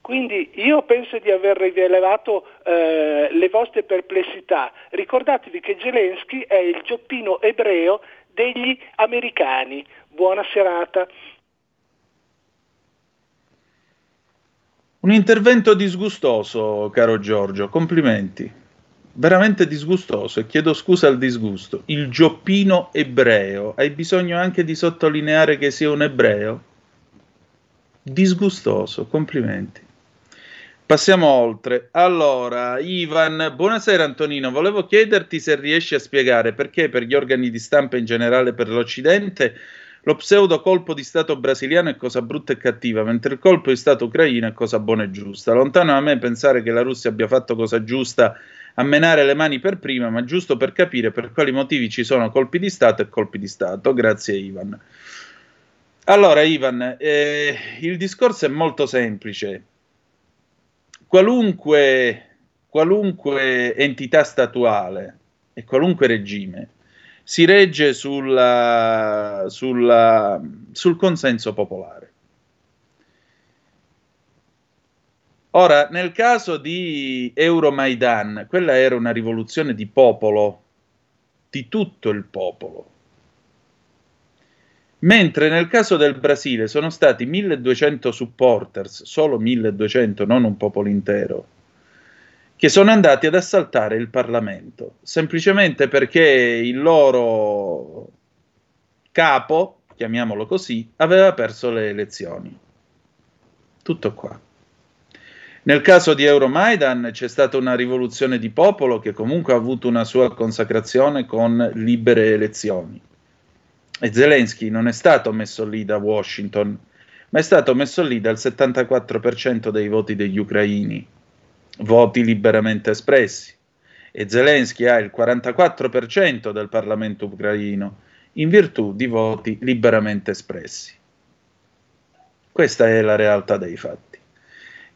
Quindi io penso di aver rivelato eh, le vostre perplessità. Ricordatevi che Zelensky è il gioppino ebreo degli americani. Buona serata. Un intervento disgustoso, caro Giorgio, complimenti veramente disgustoso e chiedo scusa al disgusto. Il gioppino ebreo. Hai bisogno anche di sottolineare che sia un ebreo? Disgustoso, complimenti. Passiamo oltre. Allora, Ivan, buonasera Antonino, volevo chiederti se riesci a spiegare perché per gli organi di stampa in generale per l'Occidente lo pseudo colpo di Stato brasiliano è cosa brutta e cattiva, mentre il colpo di Stato ucraino è cosa buona e giusta. Lontano da me pensare che la Russia abbia fatto cosa giusta a menare le mani per prima, ma giusto per capire per quali motivi ci sono colpi di Stato e colpi di Stato. Grazie Ivan. Allora Ivan, eh, il discorso è molto semplice. Qualunque, qualunque entità statuale e qualunque regime si regge sulla, sulla, sul consenso popolare. Ora, nel caso di Euromaidan, quella era una rivoluzione di popolo, di tutto il popolo. Mentre nel caso del Brasile sono stati 1200 supporters, solo 1200, non un popolo intero, che sono andati ad assaltare il Parlamento, semplicemente perché il loro capo, chiamiamolo così, aveva perso le elezioni. Tutto qua. Nel caso di Euromaidan c'è stata una rivoluzione di popolo che comunque ha avuto una sua consacrazione con libere elezioni. E Zelensky non è stato messo lì da Washington, ma è stato messo lì dal 74% dei voti degli ucraini, voti liberamente espressi. E Zelensky ha il 44% del Parlamento ucraino in virtù di voti liberamente espressi. Questa è la realtà dei fatti.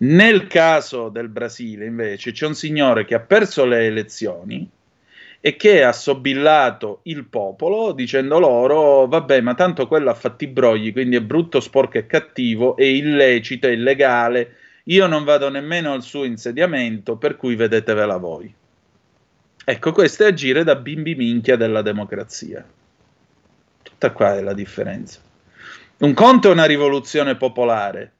Nel caso del Brasile, invece, c'è un signore che ha perso le elezioni e che ha sobillato il popolo dicendo loro: Vabbè, ma tanto quello ha fatto i brogli, quindi è brutto, sporco e cattivo, è illecito, è illegale. Io non vado nemmeno al suo insediamento, per cui vedetevela voi. Ecco, questo è agire da bimbi minchia della democrazia. Tutta qua è la differenza. Un conto è una rivoluzione popolare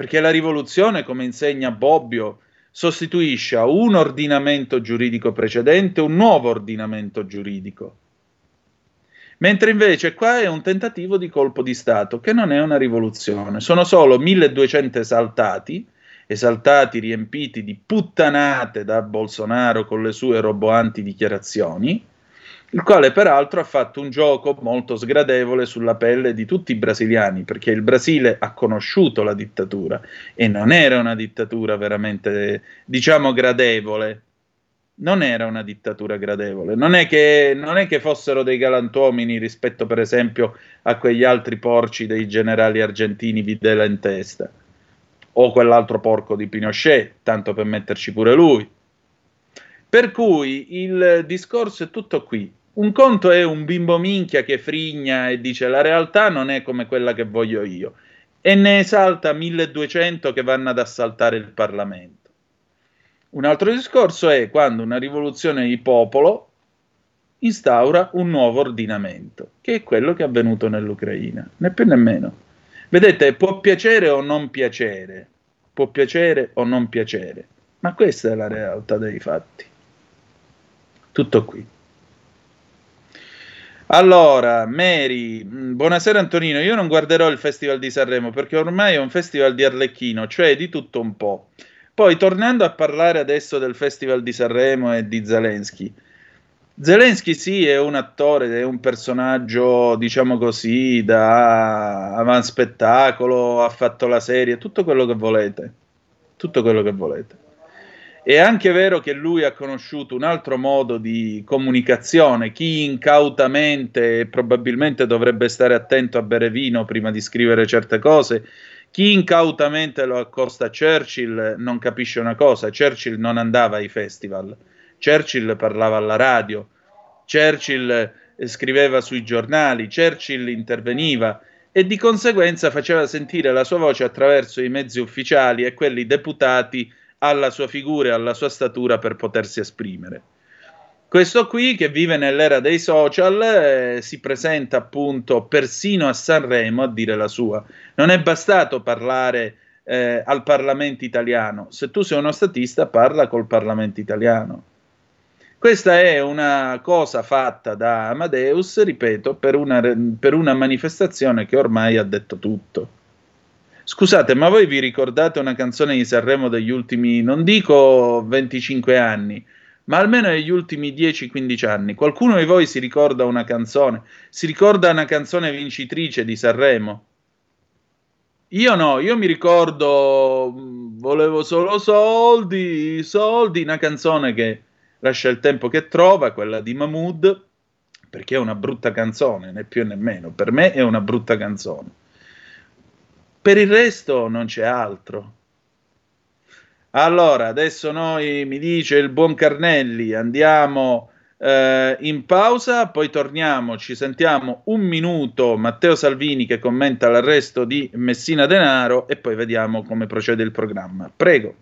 perché la rivoluzione, come insegna Bobbio, sostituisce a un ordinamento giuridico precedente un nuovo ordinamento giuridico. Mentre invece qua è un tentativo di colpo di Stato, che non è una rivoluzione, sono solo 1200 esaltati, esaltati riempiti di puttanate da Bolsonaro con le sue roboanti dichiarazioni, il quale peraltro ha fatto un gioco molto sgradevole sulla pelle di tutti i brasiliani, perché il Brasile ha conosciuto la dittatura e non era una dittatura veramente, diciamo, gradevole. Non era una dittatura gradevole, non è che, non è che fossero dei galantuomini rispetto, per esempio, a quegli altri porci dei generali argentini Videla in testa, o quell'altro porco di Pinochet, tanto per metterci pure lui. Per cui il discorso è tutto qui. Un conto è un bimbo minchia che frigna e dice la realtà non è come quella che voglio io e ne esalta 1200 che vanno ad assaltare il Parlamento. Un altro discorso è quando una rivoluzione di popolo instaura un nuovo ordinamento, che è quello che è avvenuto nell'Ucraina, né più né meno. Vedete, può piacere o non piacere, può piacere o non piacere, ma questa è la realtà dei fatti. Tutto qui. Allora, Mary, mm, buonasera Antonino. Io non guarderò il Festival di Sanremo perché ormai è un festival di Arlecchino, cioè di tutto un po'. Poi, tornando a parlare adesso del Festival di Sanremo e di Zelensky, Zelensky sì, è un attore, è un personaggio, diciamo così, da avanspettacolo, ha fatto la serie, tutto quello che volete. Tutto quello che volete. È anche vero che lui ha conosciuto un altro modo di comunicazione. Chi incautamente, probabilmente dovrebbe stare attento a bere vino prima di scrivere certe cose, chi incautamente lo accosta a Churchill non capisce una cosa. Churchill non andava ai festival, Churchill parlava alla radio, Churchill scriveva sui giornali, Churchill interveniva e di conseguenza faceva sentire la sua voce attraverso i mezzi ufficiali e quelli deputati alla sua figura e alla sua statura per potersi esprimere. Questo qui, che vive nell'era dei social, eh, si presenta appunto persino a Sanremo a dire la sua. Non è bastato parlare eh, al Parlamento italiano. Se tu sei uno statista, parla col Parlamento italiano. Questa è una cosa fatta da Amadeus, ripeto, per una, per una manifestazione che ormai ha detto tutto. Scusate, ma voi vi ricordate una canzone di Sanremo degli ultimi, non dico 25 anni, ma almeno degli ultimi 10-15 anni? Qualcuno di voi si ricorda una canzone? Si ricorda una canzone vincitrice di Sanremo? Io no, io mi ricordo mm, Volevo solo soldi, soldi, una canzone che lascia il tempo che trova, quella di Mahmood, perché è una brutta canzone, né più né meno. Per me è una brutta canzone. Per il resto non c'è altro. Allora, adesso noi, mi dice il buon Carnelli, andiamo eh, in pausa, poi torniamo, ci sentiamo un minuto Matteo Salvini che commenta l'arresto di Messina Denaro e poi vediamo come procede il programma. Prego.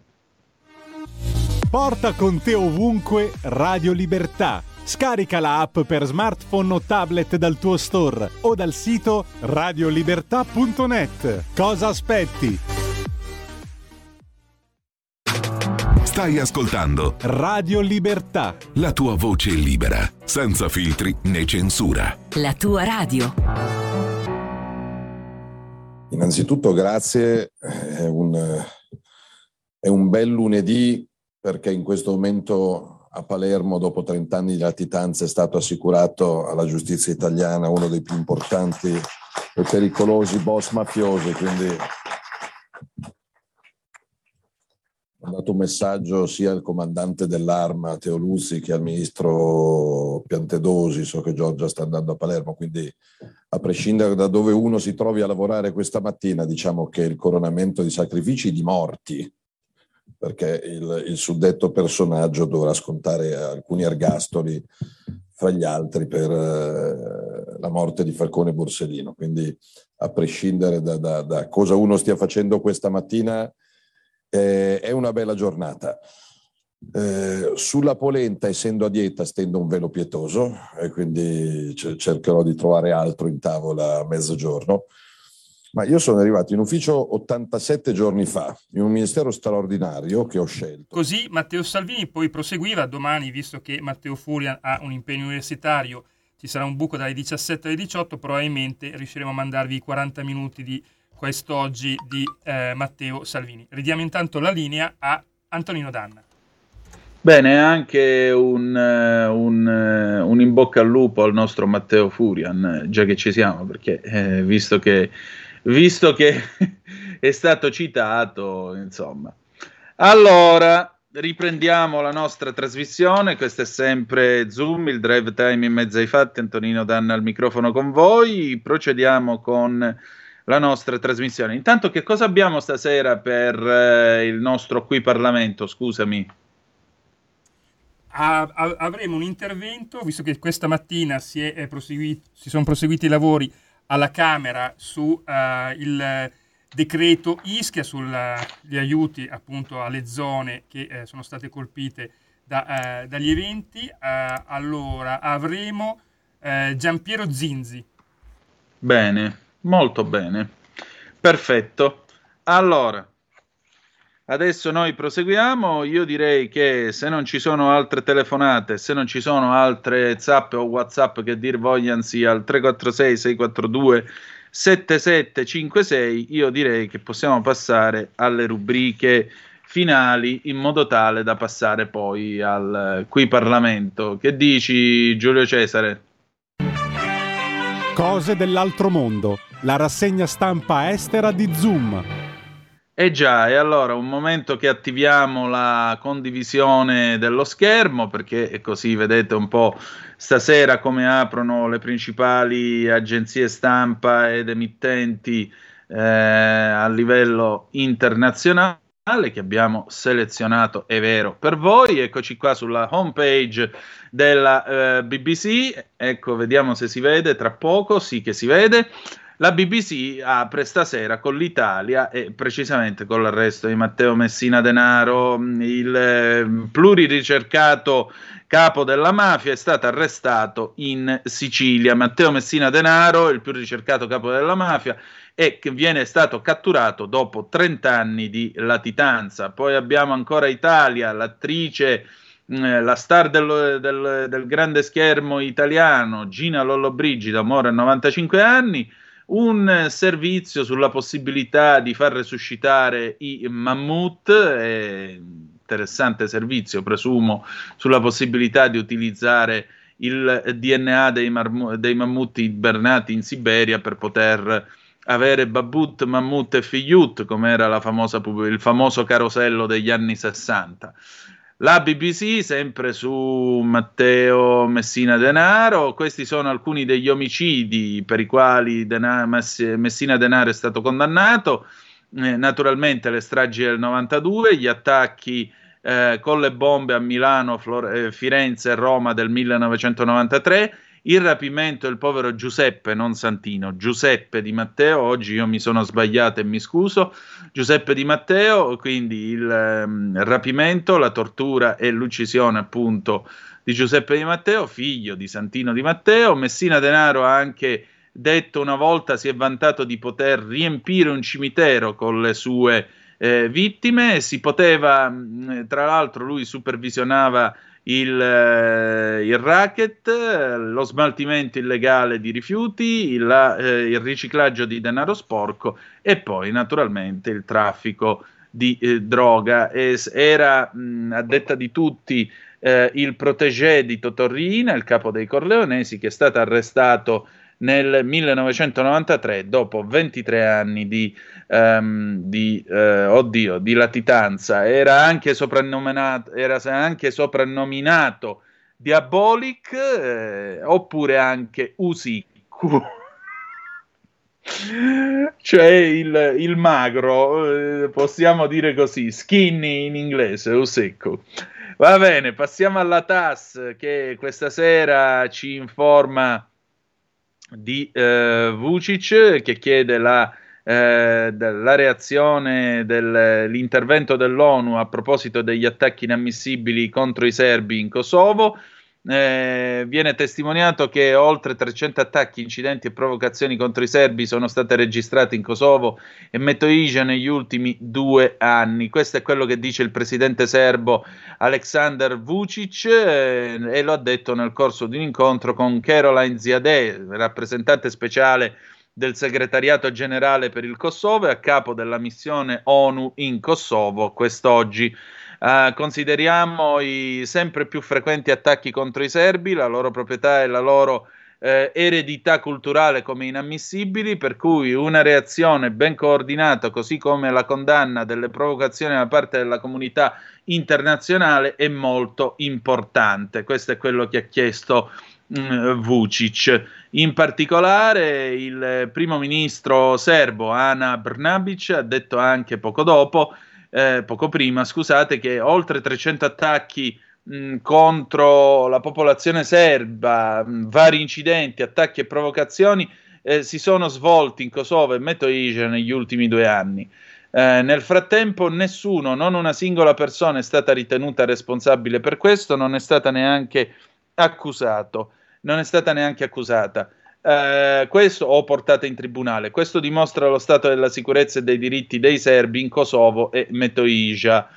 Porta con te ovunque Radio Libertà Scarica la app per smartphone o tablet dal tuo store o dal sito radiolibertà.net. Cosa aspetti? Stai ascoltando Radio Libertà. La tua voce libera, senza filtri né censura. La tua radio. Innanzitutto grazie, è un, è un bel lunedì perché in questo momento a Palermo dopo 30 anni di latitanza è stato assicurato alla giustizia italiana uno dei più importanti e pericolosi boss mafiosi, quindi ho dato un messaggio sia al comandante dell'arma Teo Luzzi che al ministro Piantedosi, so che Giorgia sta andando a Palermo, quindi a prescindere da dove uno si trovi a lavorare questa mattina, diciamo che il coronamento di sacrifici di morti perché il, il suddetto personaggio dovrà scontare alcuni ergastoli fra gli altri per eh, la morte di Falcone Borsellino. Quindi a prescindere da, da, da cosa uno stia facendo questa mattina, eh, è una bella giornata. Eh, sulla polenta, essendo a dieta, stendo un velo pietoso e quindi c- cercherò di trovare altro in tavola a mezzogiorno. Ma io sono arrivato in ufficio 87 giorni fa, in un ministero straordinario che ho scelto. Così Matteo Salvini poi proseguiva domani, visto che Matteo Furian ha un impegno universitario, ci sarà un buco dalle 17 alle 18, probabilmente riusciremo a mandarvi i 40 minuti di quest'oggi di eh, Matteo Salvini. Ridiamo intanto la linea a Antonino Danna. Bene, anche un, eh, un, eh, un, in bocca al lupo al nostro Matteo Furian, già che ci siamo, perché eh, visto che visto che è stato citato, insomma. Allora, riprendiamo la nostra trasmissione, questo è sempre Zoom, il drive time in mezzo ai fatti, Antonino Danna al microfono con voi, procediamo con la nostra trasmissione. Intanto che cosa abbiamo stasera per eh, il nostro qui Parlamento, scusami? avremo un intervento, visto che questa mattina si, si sono proseguiti i lavori alla Camera su uh, il decreto Ischia sugli aiuti appunto alle zone che eh, sono state colpite da, eh, dagli eventi. Eh, allora avremo eh, Giampiero Zinzi. Bene, molto bene. Perfetto. Allora, Adesso noi proseguiamo. Io direi che se non ci sono altre telefonate, se non ci sono altre zap o whatsapp che dir vogliansi al 346 642 7756, io direi che possiamo passare alle rubriche finali in modo tale da passare poi al qui Parlamento. Che dici Giulio Cesare? Cose dell'altro mondo, la rassegna stampa estera di Zoom eh già, e allora un momento che attiviamo la condivisione dello schermo perché così vedete un po' stasera come aprono le principali agenzie stampa ed emittenti eh, a livello internazionale che abbiamo selezionato, è vero, per voi. Eccoci qua sulla homepage della eh, BBC. Ecco, vediamo se si vede tra poco. Sì che si vede. La BBC apre stasera con l'Italia e precisamente con l'arresto di Matteo Messina Denaro, il eh, pluriricercato capo della mafia, è stato arrestato in Sicilia. Matteo Messina Denaro, il più ricercato capo della mafia, e che viene stato catturato dopo 30 anni di latitanza. Poi abbiamo ancora Italia, l'attrice eh, la star del, del, del, grande schermo italiano Gina Lollobrigida muore a 95 anni un servizio sulla possibilità di far resuscitare i mammut, eh, interessante servizio, presumo, sulla possibilità di utilizzare il DNA dei, marmu- dei mammuti ibernati in Siberia per poter avere Babut, Mammut e Figliut, come era famosa, il famoso carosello degli anni 60. La BBC, sempre su Matteo Messina Denaro, questi sono alcuni degli omicidi per i quali Denaro, Messina Denaro è stato condannato, eh, naturalmente le stragi del 92, gli attacchi eh, con le bombe a Milano, Flor- eh, Firenze e Roma del 1993 il rapimento del povero Giuseppe, non Santino, Giuseppe Di Matteo, oggi io mi sono sbagliato e mi scuso, Giuseppe Di Matteo, quindi il um, rapimento, la tortura e l'uccisione appunto di Giuseppe Di Matteo, figlio di Santino Di Matteo, Messina Denaro ha anche detto una volta, si è vantato di poter riempire un cimitero con le sue eh, vittime, si poteva, tra l'altro lui supervisionava il, eh, il racket, lo smaltimento illegale di rifiuti, il, eh, il, riciclaggio di denaro sporco e poi naturalmente il traffico di eh, droga. E, era mh, a detta di tutti eh, il protégé di Totorrina, il capo dei Corleonesi, che è stato arrestato nel 1993 dopo 23 anni di um, di, eh, oddio, di latitanza, era anche soprannominato, era anche soprannominato Diabolic eh, oppure anche Usiccu. cioè il, il magro, eh, possiamo dire così, skinny in inglese, Usiccu. Va bene, passiamo alla TAS che questa sera ci informa di eh, Vucic che chiede la eh, la reazione dell'intervento dell'ONU a proposito degli attacchi inammissibili contro i serbi in Kosovo. Eh, viene testimoniato che oltre 300 attacchi, incidenti e provocazioni contro i serbi sono state registrate in Kosovo e Metoija negli ultimi due anni. Questo è quello che dice il presidente serbo Aleksandar Vucic eh, e lo ha detto nel corso di un incontro con Caroline Ziadeh, rappresentante speciale del segretariato generale per il Kosovo e a capo della missione ONU in Kosovo quest'oggi. Uh, consideriamo i sempre più frequenti attacchi contro i serbi, la loro proprietà e la loro eh, eredità culturale come inammissibili, per cui una reazione ben coordinata, così come la condanna delle provocazioni da parte della comunità internazionale, è molto importante. Questo è quello che ha chiesto mm, Vucic. In particolare il primo ministro serbo Ana Brnabic ha detto anche poco dopo eh, poco prima, scusate, che oltre 300 attacchi mh, contro la popolazione serba, mh, vari incidenti, attacchi e provocazioni eh, si sono svolti in Kosovo e Metoije negli ultimi due anni. Eh, nel frattempo nessuno, non una singola persona è stata ritenuta responsabile per questo, non è stata neanche accusato, non è stata neanche accusata eh, questo o portata in tribunale. Questo dimostra lo stato della sicurezza e dei diritti dei serbi in Kosovo e Metoija.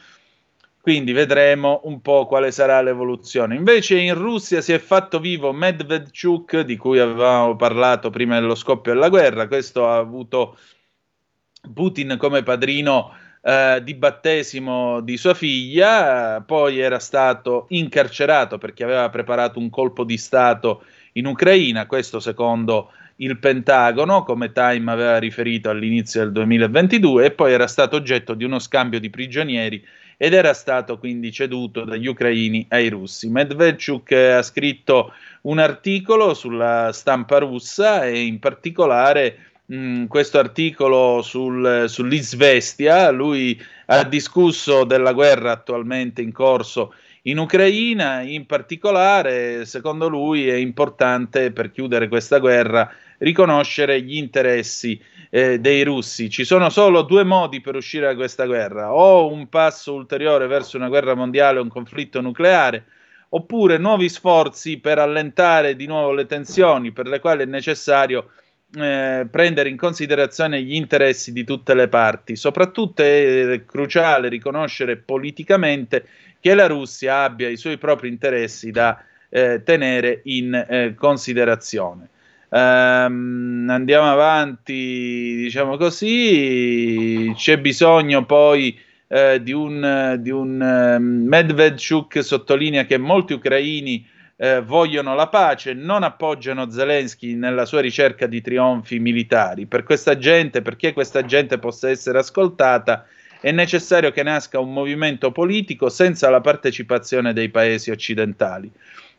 Quindi vedremo un po' quale sarà l'evoluzione. Invece in Russia si è fatto vivo Medvedchuk, di cui avevamo parlato prima dello scoppio della guerra. Questo ha avuto Putin come padrino eh, di battesimo di sua figlia, poi era stato incarcerato perché aveva preparato un colpo di Stato in Ucraina, questo secondo il Pentagono, come Time aveva riferito all'inizio del 2022, e poi era stato oggetto di uno scambio di prigionieri ed era stato quindi ceduto dagli ucraini ai russi. Medvedchuk ha scritto un articolo sulla stampa russa e in particolare mh, questo articolo sul, sull'Isvestia, lui ha discusso della guerra attualmente in corso in Ucraina, in particolare, secondo lui è importante per chiudere questa guerra riconoscere gli interessi eh, dei russi. Ci sono solo due modi per uscire da questa guerra, o un passo ulteriore verso una guerra mondiale o un conflitto nucleare, oppure nuovi sforzi per allentare di nuovo le tensioni, per le quali è necessario eh, prendere in considerazione gli interessi di tutte le parti. Soprattutto è cruciale riconoscere politicamente che la Russia abbia i suoi propri interessi da eh, tenere in eh, considerazione. Um, andiamo avanti, diciamo così, c'è bisogno poi eh, di un, di un um, Medvedchuk sottolinea che molti ucraini eh, vogliono la pace, non appoggiano Zelensky nella sua ricerca di trionfi militari. Per questa gente, perché questa gente possa essere ascoltata, è necessario che nasca un movimento politico senza la partecipazione dei paesi occidentali.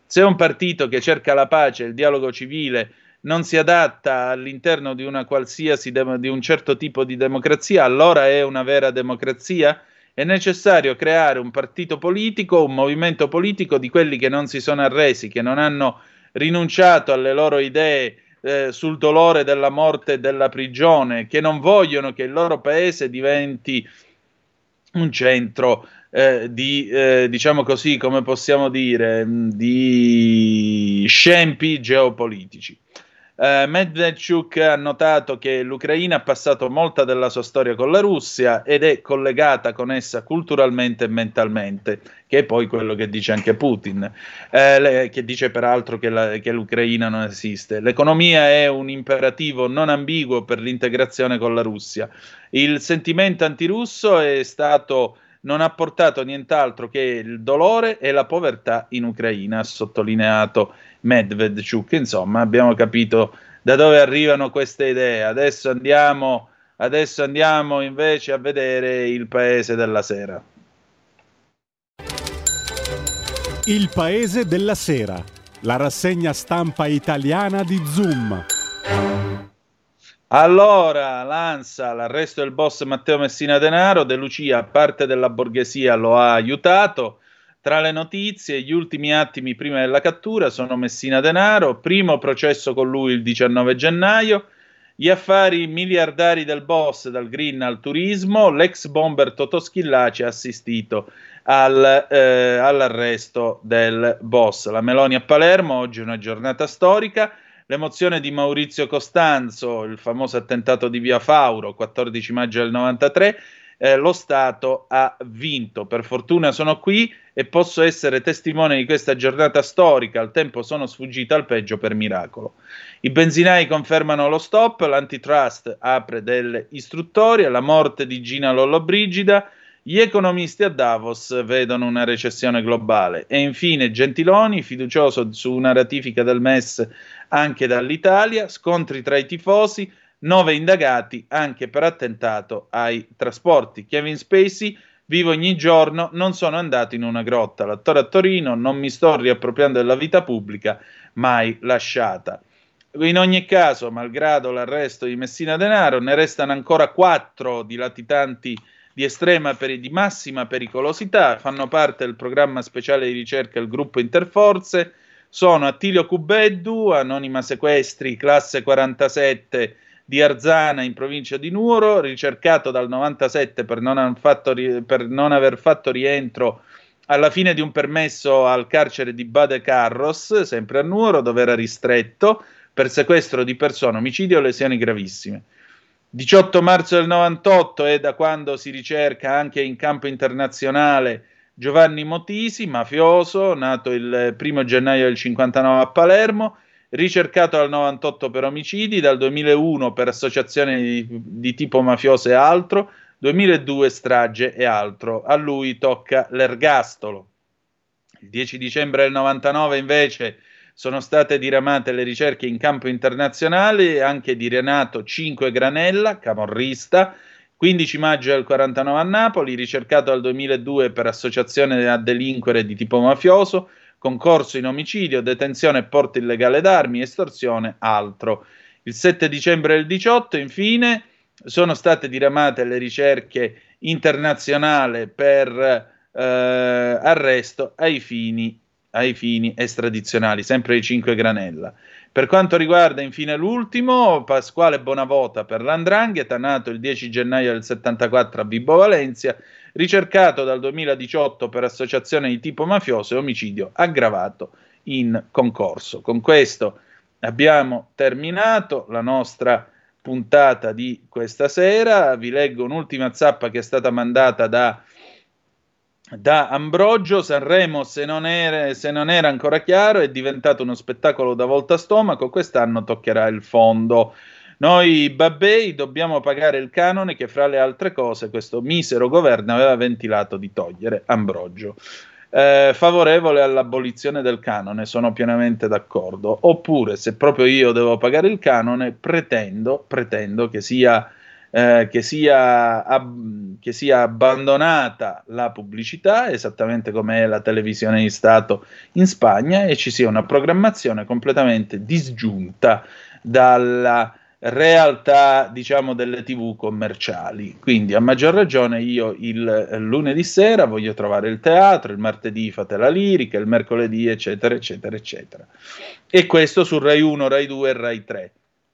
Se un partito che cerca la pace il dialogo civile non si adatta all'interno di una qualsiasi de- di un certo tipo di democrazia, allora è una vera democrazia? È necessario creare un partito politico, un movimento politico di quelli che non si sono arresi, che non hanno rinunciato alle loro idee eh, sul dolore della morte e della prigione, che non vogliono che il loro paese diventi un centro eh, di, eh, diciamo così, come possiamo dire, di scempi geopolitici. Uh, Medvedchuk ha notato che l'Ucraina ha passato molta della sua storia con la Russia ed è collegata con essa culturalmente e mentalmente, che è poi quello che dice anche Putin, eh, che dice peraltro che, la, che, l'Ucraina non esiste. L'economia è un imperativo non ambiguo per l'integrazione con la Russia. Il sentimento antirusso è stato non ha portato nient'altro che il dolore e la povertà in Ucraina, ha sottolineato Medvedchuk. Insomma, abbiamo capito da dove arrivano queste idee. Adesso andiamo, adesso andiamo invece a vedere il paese della sera. Il paese della sera, la rassegna stampa italiana di Zoom. Allora, l'ANSA, l'arresto del boss Matteo Messina Denaro, De Lucia, parte della borghesia, lo ha aiutato. Tra le notizie, gli ultimi attimi prima della cattura sono Messina Denaro, primo processo con lui il 19 gennaio Gli affari miliardari del boss, dal green al turismo, l'ex bomber Toto Schillaci ha assistito al, eh, all'arresto del boss. La Meloni a Palermo, oggi è una giornata storica. L'emozione di Maurizio Costanzo, il famoso attentato di Via Fauro, 14 maggio del 93, eh, lo Stato ha vinto. Per fortuna sono qui e posso essere testimone di questa giornata storica. Al tempo sono sfuggita al peggio per miracolo. I benzinai confermano lo stop, l'antitrust apre delle istruttorie, la morte di Gina Lollobrigida, gli economisti a Davos vedono una recessione globale e infine Gentiloni, fiducioso su una ratifica del MES anche dall'Italia, scontri tra i tifosi, nove indagati anche per attentato ai trasporti. Kevin Spacey vivo ogni giorno, non sono andato in una grotta. L'attore a Torino, non mi sto riappropriando della vita pubblica, mai lasciata. In ogni caso, malgrado l'arresto di Messina Denaro, ne restano ancora quattro di latitanti di estrema peri- di massima pericolosità, fanno parte del programma speciale di ricerca del gruppo Interforze, sono Attilio Cubeddu, Anonima Sequestri, classe 47 di Arzana in provincia di Nuoro, ricercato dal 97 per non, ri- per non aver fatto rientro alla fine di un permesso al carcere di Bade Carros, sempre a Nuoro, dove era ristretto per sequestro di persone, omicidio e lesioni gravissime. 18 marzo del 98 è da quando si ricerca anche in campo internazionale Giovanni Motisi, mafioso, nato il 1 gennaio del 59 a Palermo, ricercato dal 98 per omicidi, dal 2001 per associazione di, di tipo mafioso e altro, 2002 strage e altro. A lui tocca l'ergastolo. Il 10 dicembre del 99 invece sono state diramate le ricerche in campo internazionale anche di Renato 5 Granella, camorrista, 15 maggio del 49 a Napoli, ricercato dal 2002 per associazione a delinquere di tipo mafioso, concorso in omicidio, detenzione e porto illegale d'armi, estorsione, altro. Il 7 dicembre del 18, infine, sono state diramate le ricerche internazionali per eh, arresto ai fini ai fini estradizionali, sempre i 5 granella. Per quanto riguarda infine l'ultimo, Pasquale Bonavota per l'Andrangheta, nato il 10 gennaio del 74 a Vibo Valencia, ricercato dal 2018 per associazione di tipo mafioso e omicidio aggravato in concorso. Con questo abbiamo terminato la nostra puntata di questa sera. Vi leggo un'ultima zappa che è stata mandata da da Ambrogio, Sanremo, se non, era, se non, era, ancora chiaro, è diventato uno spettacolo da volta stomaco, quest'anno toccherà il fondo. Noi babbei dobbiamo pagare il canone che fra le altre cose questo misero governo aveva ventilato di togliere Ambrogio. Eh, favorevole all'abolizione del canone, sono pienamente d'accordo. Oppure, se proprio io devo pagare il canone, pretendo, pretendo che sia eh, che, sia ab- che, sia abbandonata la pubblicità, esattamente come è la televisione di Stato in Spagna, e ci sia una programmazione completamente disgiunta dalla realtà, diciamo, delle tv commerciali. Quindi, a maggior ragione, io il lunedì sera voglio trovare il teatro, il martedì fate la lirica, il mercoledì, eccetera, eccetera, eccetera. E questo su Rai 1, Rai 2 e Rai 3.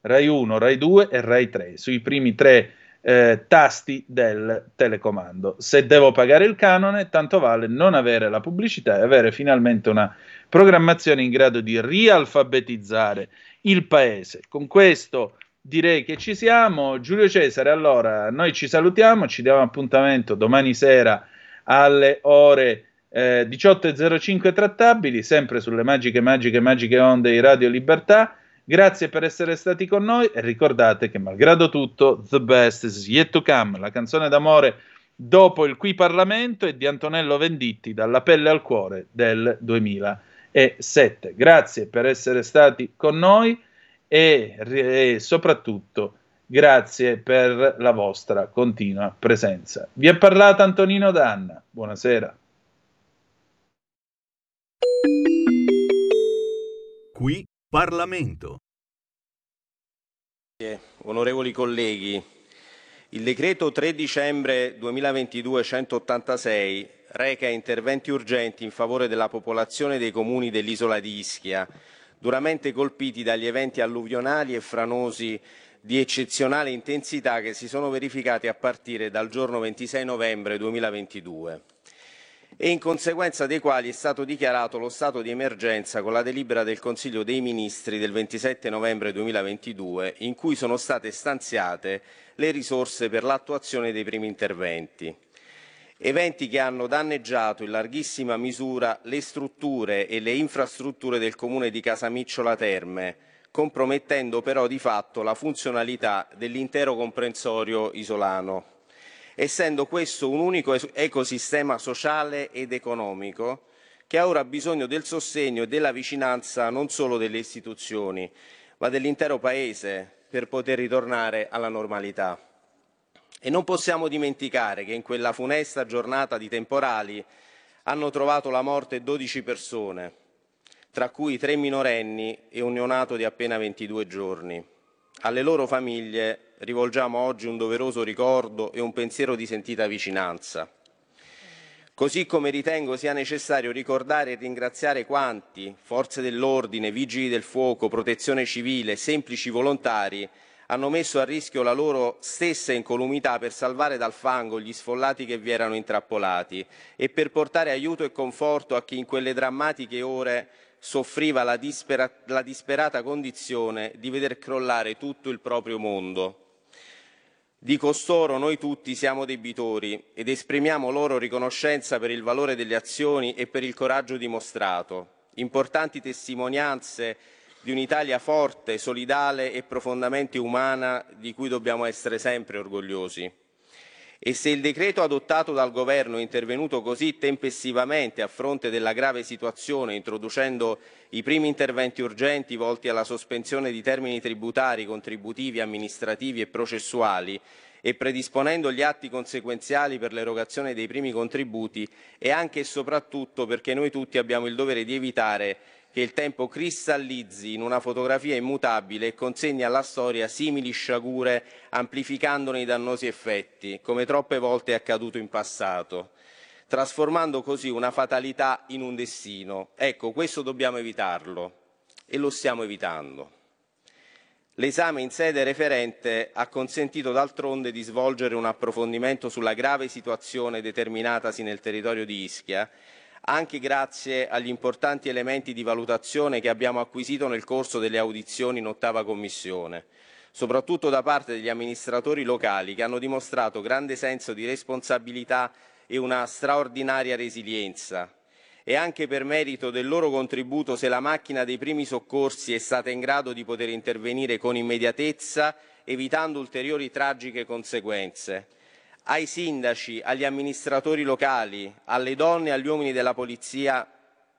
Rai 1, Rai 2 e Rai 3, sui primi tre eh, tasti del telecomando. Se devo pagare il canone, tanto vale non avere la pubblicità e avere finalmente una programmazione in grado di rialfabetizzare il paese. Con questo direi che ci siamo. Giulio Cesare, allora noi ci salutiamo, ci diamo appuntamento domani sera alle ore eh, 18.05 trattabili, sempre sulle magiche, magiche, magiche onde di Radio Libertà. Grazie per essere stati con noi e ricordate che malgrado tutto, The Best is yet to come, la canzone d'amore dopo il Qui Parlamento è di Antonello Venditti, dalla pelle al cuore del 2007. Grazie per essere stati con noi e, e soprattutto grazie per la vostra continua presenza. Vi ha parlato Antonino Danna. Buonasera. Qui Parlamento. Onorevoli colleghi, il decreto 3 dicembre 2022 186 reca interventi urgenti in favore della popolazione dei comuni dell'isola di Ischia, duramente colpiti dagli eventi alluvionali e franosi di eccezionale intensità che si sono verificati a partire dal giorno 26 novembre 2022 e in conseguenza dei quali è stato dichiarato lo stato di emergenza con la delibera del Consiglio dei Ministri del 27 novembre 2022 in cui sono state stanziate le risorse per l'attuazione dei primi interventi. Eventi che hanno danneggiato in larghissima misura le strutture e le infrastrutture del comune di Casamicciola Terme, compromettendo però di fatto la funzionalità dell'intero comprensorio isolano essendo questo un unico ecosistema sociale ed economico che ha ora bisogno del sostegno e della vicinanza non solo delle istituzioni, ma dell'intero Paese per poter ritornare alla normalità. E non possiamo dimenticare che in quella funesta giornata di temporali hanno trovato la morte 12 persone, tra cui tre minorenni e un neonato di appena 22 giorni. Alle loro famiglie rivolgiamo oggi un doveroso ricordo e un pensiero di sentita vicinanza. Così come ritengo sia necessario ricordare e ringraziare quanti, forze dell'ordine, vigili del fuoco, protezione civile, semplici volontari, hanno messo a rischio la loro stessa incolumità per salvare dal fango gli sfollati che vi erano intrappolati e per portare aiuto e conforto a chi in quelle drammatiche ore soffriva la, dispera- la disperata condizione di veder crollare tutto il proprio mondo. Di costoro noi tutti siamo debitori ed esprimiamo loro riconoscenza per il valore delle azioni e per il coraggio dimostrato, importanti testimonianze di un'Italia forte, solidale e profondamente umana di cui dobbiamo essere sempre orgogliosi. E se il decreto adottato dal Governo è intervenuto così tempestivamente a fronte della grave situazione, introducendo i primi interventi urgenti volti alla sospensione di termini tributari, contributivi, amministrativi e processuali, e predisponendo gli atti conseguenziali per l'erogazione dei primi contributi, è anche e soprattutto perché noi tutti abbiamo il dovere di evitare che il tempo cristallizzi in una fotografia immutabile e consegni alla storia simili sciagure amplificandone i dannosi effetti, come troppe volte è accaduto in passato, trasformando così una fatalità in un destino. Ecco, questo dobbiamo evitarlo e lo stiamo evitando. L'esame in sede referente ha consentito d'altronde di svolgere un approfondimento sulla grave situazione determinatasi nel territorio di Ischia anche grazie agli importanti elementi di valutazione che abbiamo acquisito nel corso delle audizioni in ottava commissione, soprattutto da parte degli amministratori locali che hanno dimostrato grande senso di responsabilità e una straordinaria resilienza. E anche per merito del loro contributo se la macchina dei primi soccorsi è stata in grado di poter intervenire con immediatezza, evitando ulteriori tragiche conseguenze ai sindaci, agli amministratori locali, alle donne e agli uomini della polizia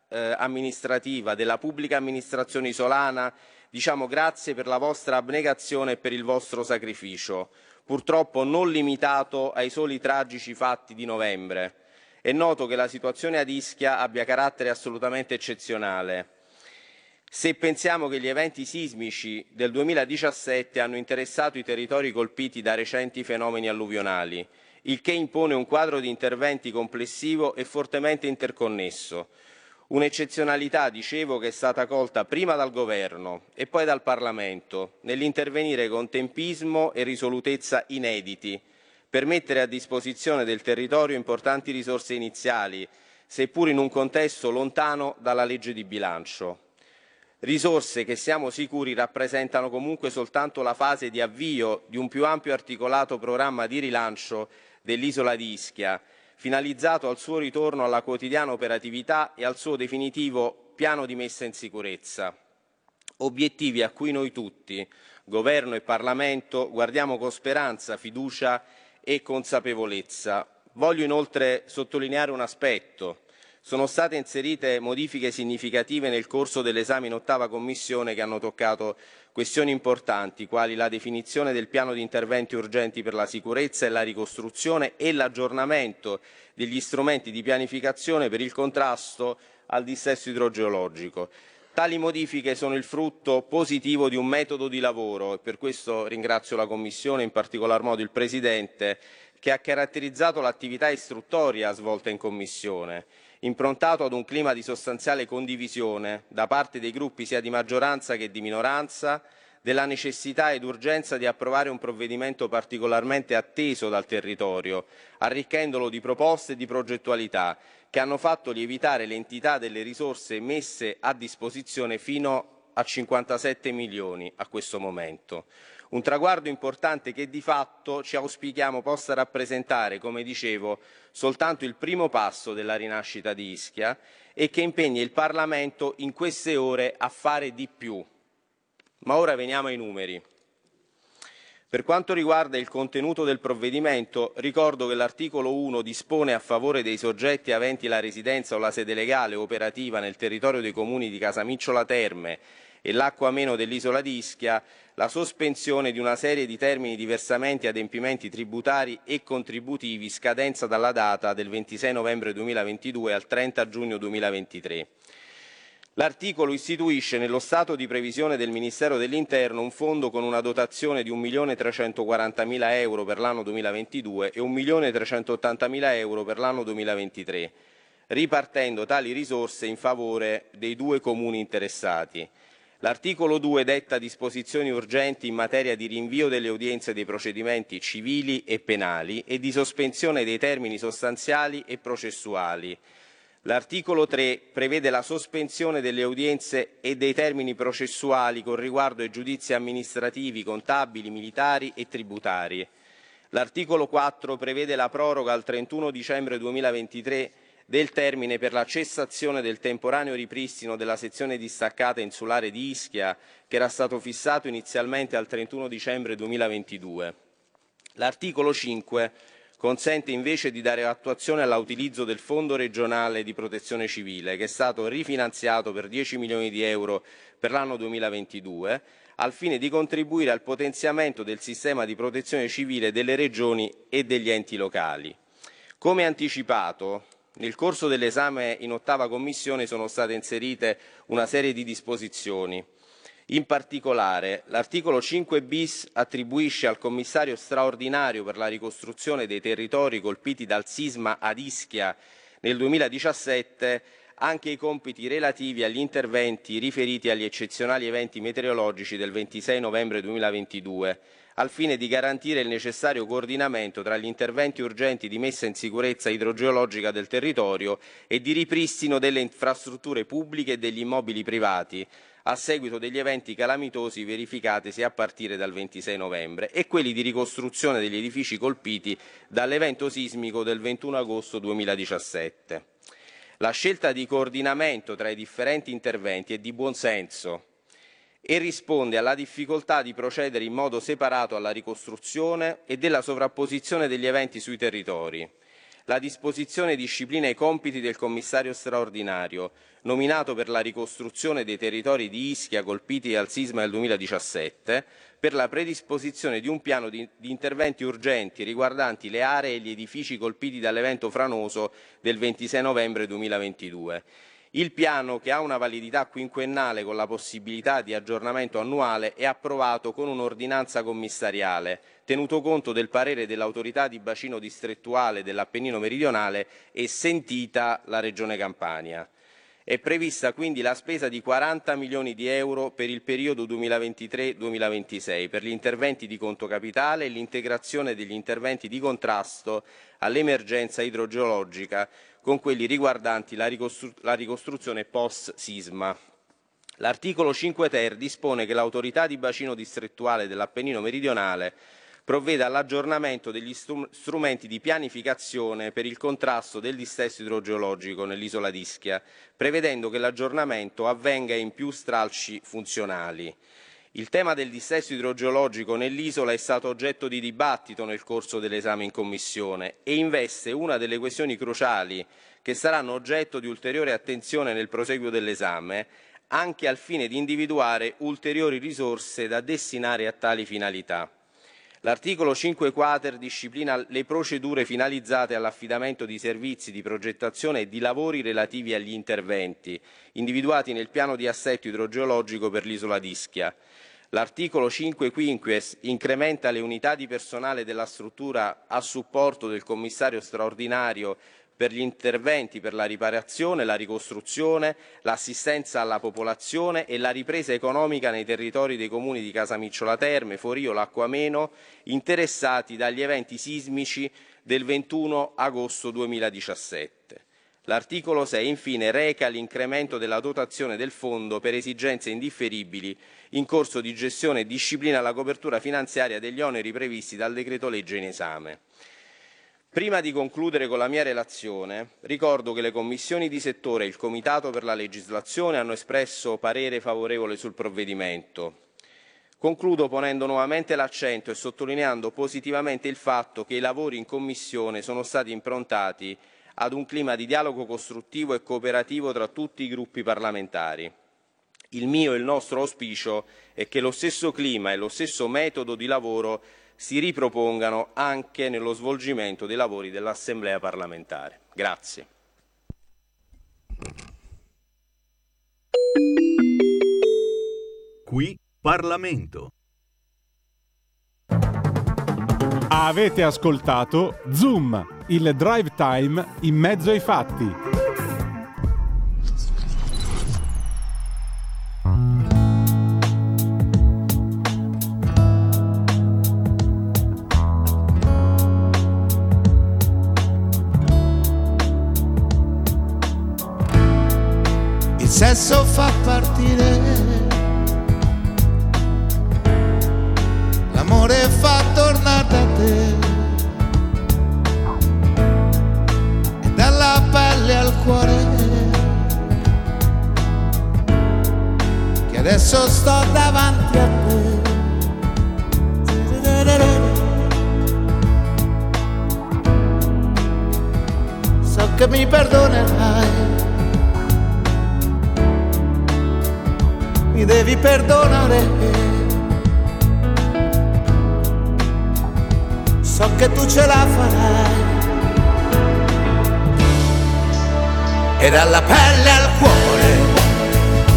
eh, amministrativa, della pubblica amministrazione isolana, diciamo grazie per la vostra abnegazione e per il vostro sacrificio, purtroppo non limitato ai soli tragici fatti di novembre. È noto che la situazione ad Ischia abbia carattere assolutamente eccezionale. Se pensiamo che gli eventi sismici del 2017 hanno interessato i territori colpiti da recenti fenomeni alluvionali, il che impone un quadro di interventi complessivo e fortemente interconnesso. Un'eccezionalità, dicevo, che è stata colta prima dal Governo e poi dal Parlamento, nell'intervenire con tempismo e risolutezza inediti, per mettere a disposizione del territorio importanti risorse iniziali, seppur in un contesto lontano dalla legge di bilancio risorse che siamo sicuri rappresentano comunque soltanto la fase di avvio di un più ampio articolato programma di rilancio dell'isola di Ischia, finalizzato al suo ritorno alla quotidiana operatività e al suo definitivo piano di messa in sicurezza. Obiettivi a cui noi tutti, Governo e Parlamento, guardiamo con speranza, fiducia e consapevolezza. Voglio inoltre sottolineare un aspetto sono state inserite modifiche significative nel corso dell'esame in ottava commissione che hanno toccato questioni importanti, quali la definizione del piano di interventi urgenti per la sicurezza e la ricostruzione e l'aggiornamento degli strumenti di pianificazione per il contrasto al dissesto idrogeologico. Tali modifiche sono il frutto positivo di un metodo di lavoro e per questo ringrazio la Commissione, in particolar modo il Presidente, che ha caratterizzato l'attività istruttoria svolta in Commissione improntato ad un clima di sostanziale condivisione da parte dei gruppi sia di maggioranza che di minoranza, della necessità ed urgenza di approvare un provvedimento particolarmente atteso dal territorio, arricchendolo di proposte e di progettualità che hanno fatto lievitare l'entità delle risorse messe a disposizione fino a 57 milioni a questo momento. Un traguardo importante che di fatto ci auspichiamo possa rappresentare, come dicevo, soltanto il primo passo della rinascita di Ischia e che impegni il Parlamento in queste ore a fare di più. Ma ora veniamo ai numeri. Per quanto riguarda il contenuto del provvedimento, ricordo che l'articolo 1 dispone a favore dei soggetti aventi la residenza o la sede legale operativa nel territorio dei comuni di Casamicciola Terme e l'acqua meno dell'isola di Ischia la sospensione di una serie di termini di versamenti e adempimenti tributari e contributivi scadenza dalla data del 26 novembre 2022 al 30 giugno 2023. L'articolo istituisce nello stato di previsione del Ministero dell'Interno un fondo con una dotazione di 1.340.000 euro per l'anno 2022 e 1.380.000 euro per l'anno 2023, ripartendo tali risorse in favore dei due comuni interessati. L'articolo 2 detta disposizioni urgenti in materia di rinvio delle udienze dei procedimenti civili e penali e di sospensione dei termini sostanziali e processuali. L'articolo 3 prevede la sospensione delle udienze e dei termini processuali con riguardo ai giudizi amministrativi, contabili, militari e tributari. L'articolo 4 prevede la proroga al 31 dicembre 2023 del termine per la cessazione del temporaneo ripristino della sezione distaccata insulare di Ischia, che era stato fissato inizialmente al 31 dicembre 2022. L'articolo 5 consente invece di dare attuazione all'utilizzo del Fondo regionale di protezione civile, che è stato rifinanziato per 10 milioni di euro per l'anno 2022, al fine di contribuire al potenziamento del sistema di protezione civile delle regioni e degli enti locali. Come anticipato, nel corso dell'esame in ottava commissione sono state inserite una serie di disposizioni. In particolare, l'articolo 5 bis attribuisce al commissario straordinario per la ricostruzione dei territori colpiti dal sisma ad Ischia nel 2017 anche i compiti relativi agli interventi riferiti agli eccezionali eventi meteorologici del 26 novembre 2022 al fine di garantire il necessario coordinamento tra gli interventi urgenti di messa in sicurezza idrogeologica del territorio e di ripristino delle infrastrutture pubbliche e degli immobili privati a seguito degli eventi calamitosi verificatisi a partire dal 26 novembre e quelli di ricostruzione degli edifici colpiti dall'evento sismico del 21 agosto 2017. La scelta di coordinamento tra i differenti interventi è di buon senso e risponde alla difficoltà di procedere in modo separato alla ricostruzione e della sovrapposizione degli eventi sui territori. La disposizione disciplina i compiti del commissario straordinario, nominato per la ricostruzione dei territori di Ischia colpiti dal sisma del 2017, per la predisposizione di un piano di, di, interventi urgenti riguardanti le aree e gli edifici colpiti dall'evento franoso del 26 novembre 2022 il piano, che ha una validità quinquennale con la possibilità di aggiornamento annuale, è approvato con un'ordinanza commissariale, tenuto conto del parere dell'autorità di bacino distrettuale dell'Appennino meridionale e sentita la Regione Campania. È prevista quindi la spesa di 40 milioni di euro per il periodo 2023-2026 per gli interventi di conto capitale e l'integrazione degli interventi di contrasto all'emergenza idrogeologica con quelli riguardanti la, ricostru- la ricostruzione post-sisma. L'articolo 5 ter dispone che l'autorità di bacino distrettuale dell'Appennino meridionale provveda all'aggiornamento degli strumenti di pianificazione per il contrasto del dissesto idrogeologico nell'isola d'Ischia, prevedendo che l'aggiornamento avvenga in più stralci funzionali. Il tema del dissesto idrogeologico nell'isola è stato oggetto di dibattito nel corso dell'esame in Commissione e investe una delle questioni cruciali che saranno oggetto di ulteriore attenzione nel proseguo dell'esame, anche al fine di individuare ulteriori risorse da destinare a tali finalità. L'articolo 5 quater disciplina le procedure finalizzate all'affidamento di servizi di progettazione e di lavori relativi agli interventi individuati nel piano di assetto idrogeologico per l'isola d'Ischia. L'articolo 5 quinquies incrementa le unità di personale della struttura a supporto del commissario straordinario per gli interventi per la riparazione, la ricostruzione, l'assistenza alla popolazione e la ripresa economica nei territori dei comuni di Casamicciola Terme, Forio, Lacquameno, interessati dagli eventi sismici del 21 agosto 2017. L'articolo 6 infine reca l'incremento della dotazione del fondo per esigenze indifferibili in corso di gestione e disciplina la copertura finanziaria degli oneri previsti dal decreto legge in esame. Prima di concludere con la mia relazione, ricordo che le commissioni di settore e il Comitato per la legislazione hanno espresso parere favorevole sul provvedimento. Concludo ponendo nuovamente l'accento e sottolineando positivamente il fatto che i lavori in Commissione sono stati improntati ad un clima di dialogo costruttivo e cooperativo tra tutti i gruppi parlamentari. Il mio e il nostro auspicio è che lo stesso clima e lo stesso metodo di lavoro si ripropongano anche nello svolgimento dei lavori dell'Assemblea parlamentare. Grazie. Qui Parlamento. Avete ascoltato Zoom, il drive time in mezzo ai fatti. Il sesso fa partire, l'amore fa adesso sto davanti a te. So che mi perdonerai. mi devi perdonare. So che tu ce la farai. E dalla pelle al cuore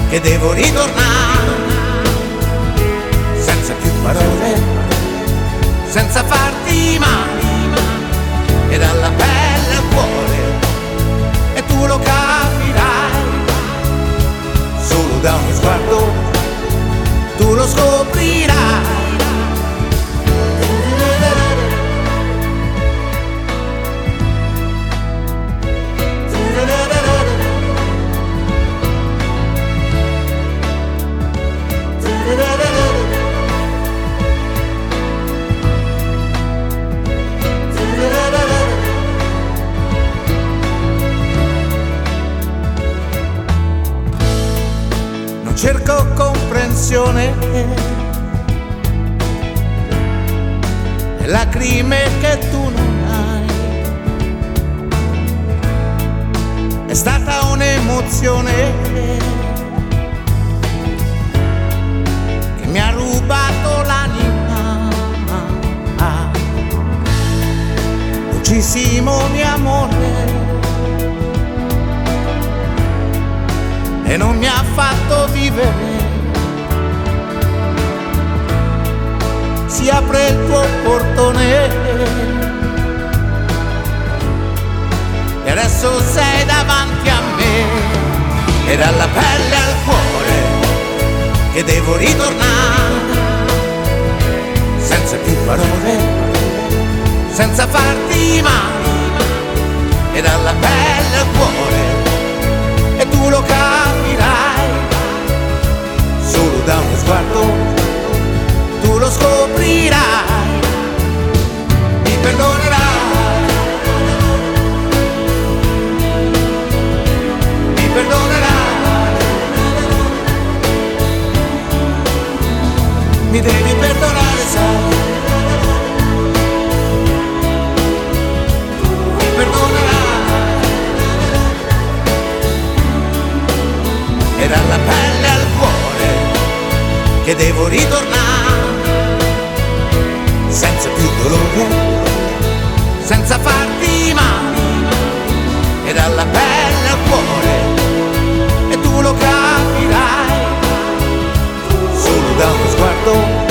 che devo ritornare. Parole, senza farti male. E dalla pelle al cuore e tu lo capirai solo da uno sguardo tu lo scoprirai. Cerco comprensione lacrime che tu non hai. È stata un'emozione che mi ha rubato l'anima. Dolcissimo mio amore. E non mi ha fatto vivere. Si apre il tuo portone. E adesso sei davanti a me. E dalla pelle al cuore che devo ritornare. Senza più parole, senza farti male. E dalla pelle al cuore solo da uno sguardo. Tu lo scoprirai mi perdonerai. Mi perdonerai. Mi devi perdonare sai. Mi perdonerai. E dalla pelle al che devo ritornare senza più dolore, senza farti male e dalla pelle al cuore e tu lo capirai solo da uno sguardo.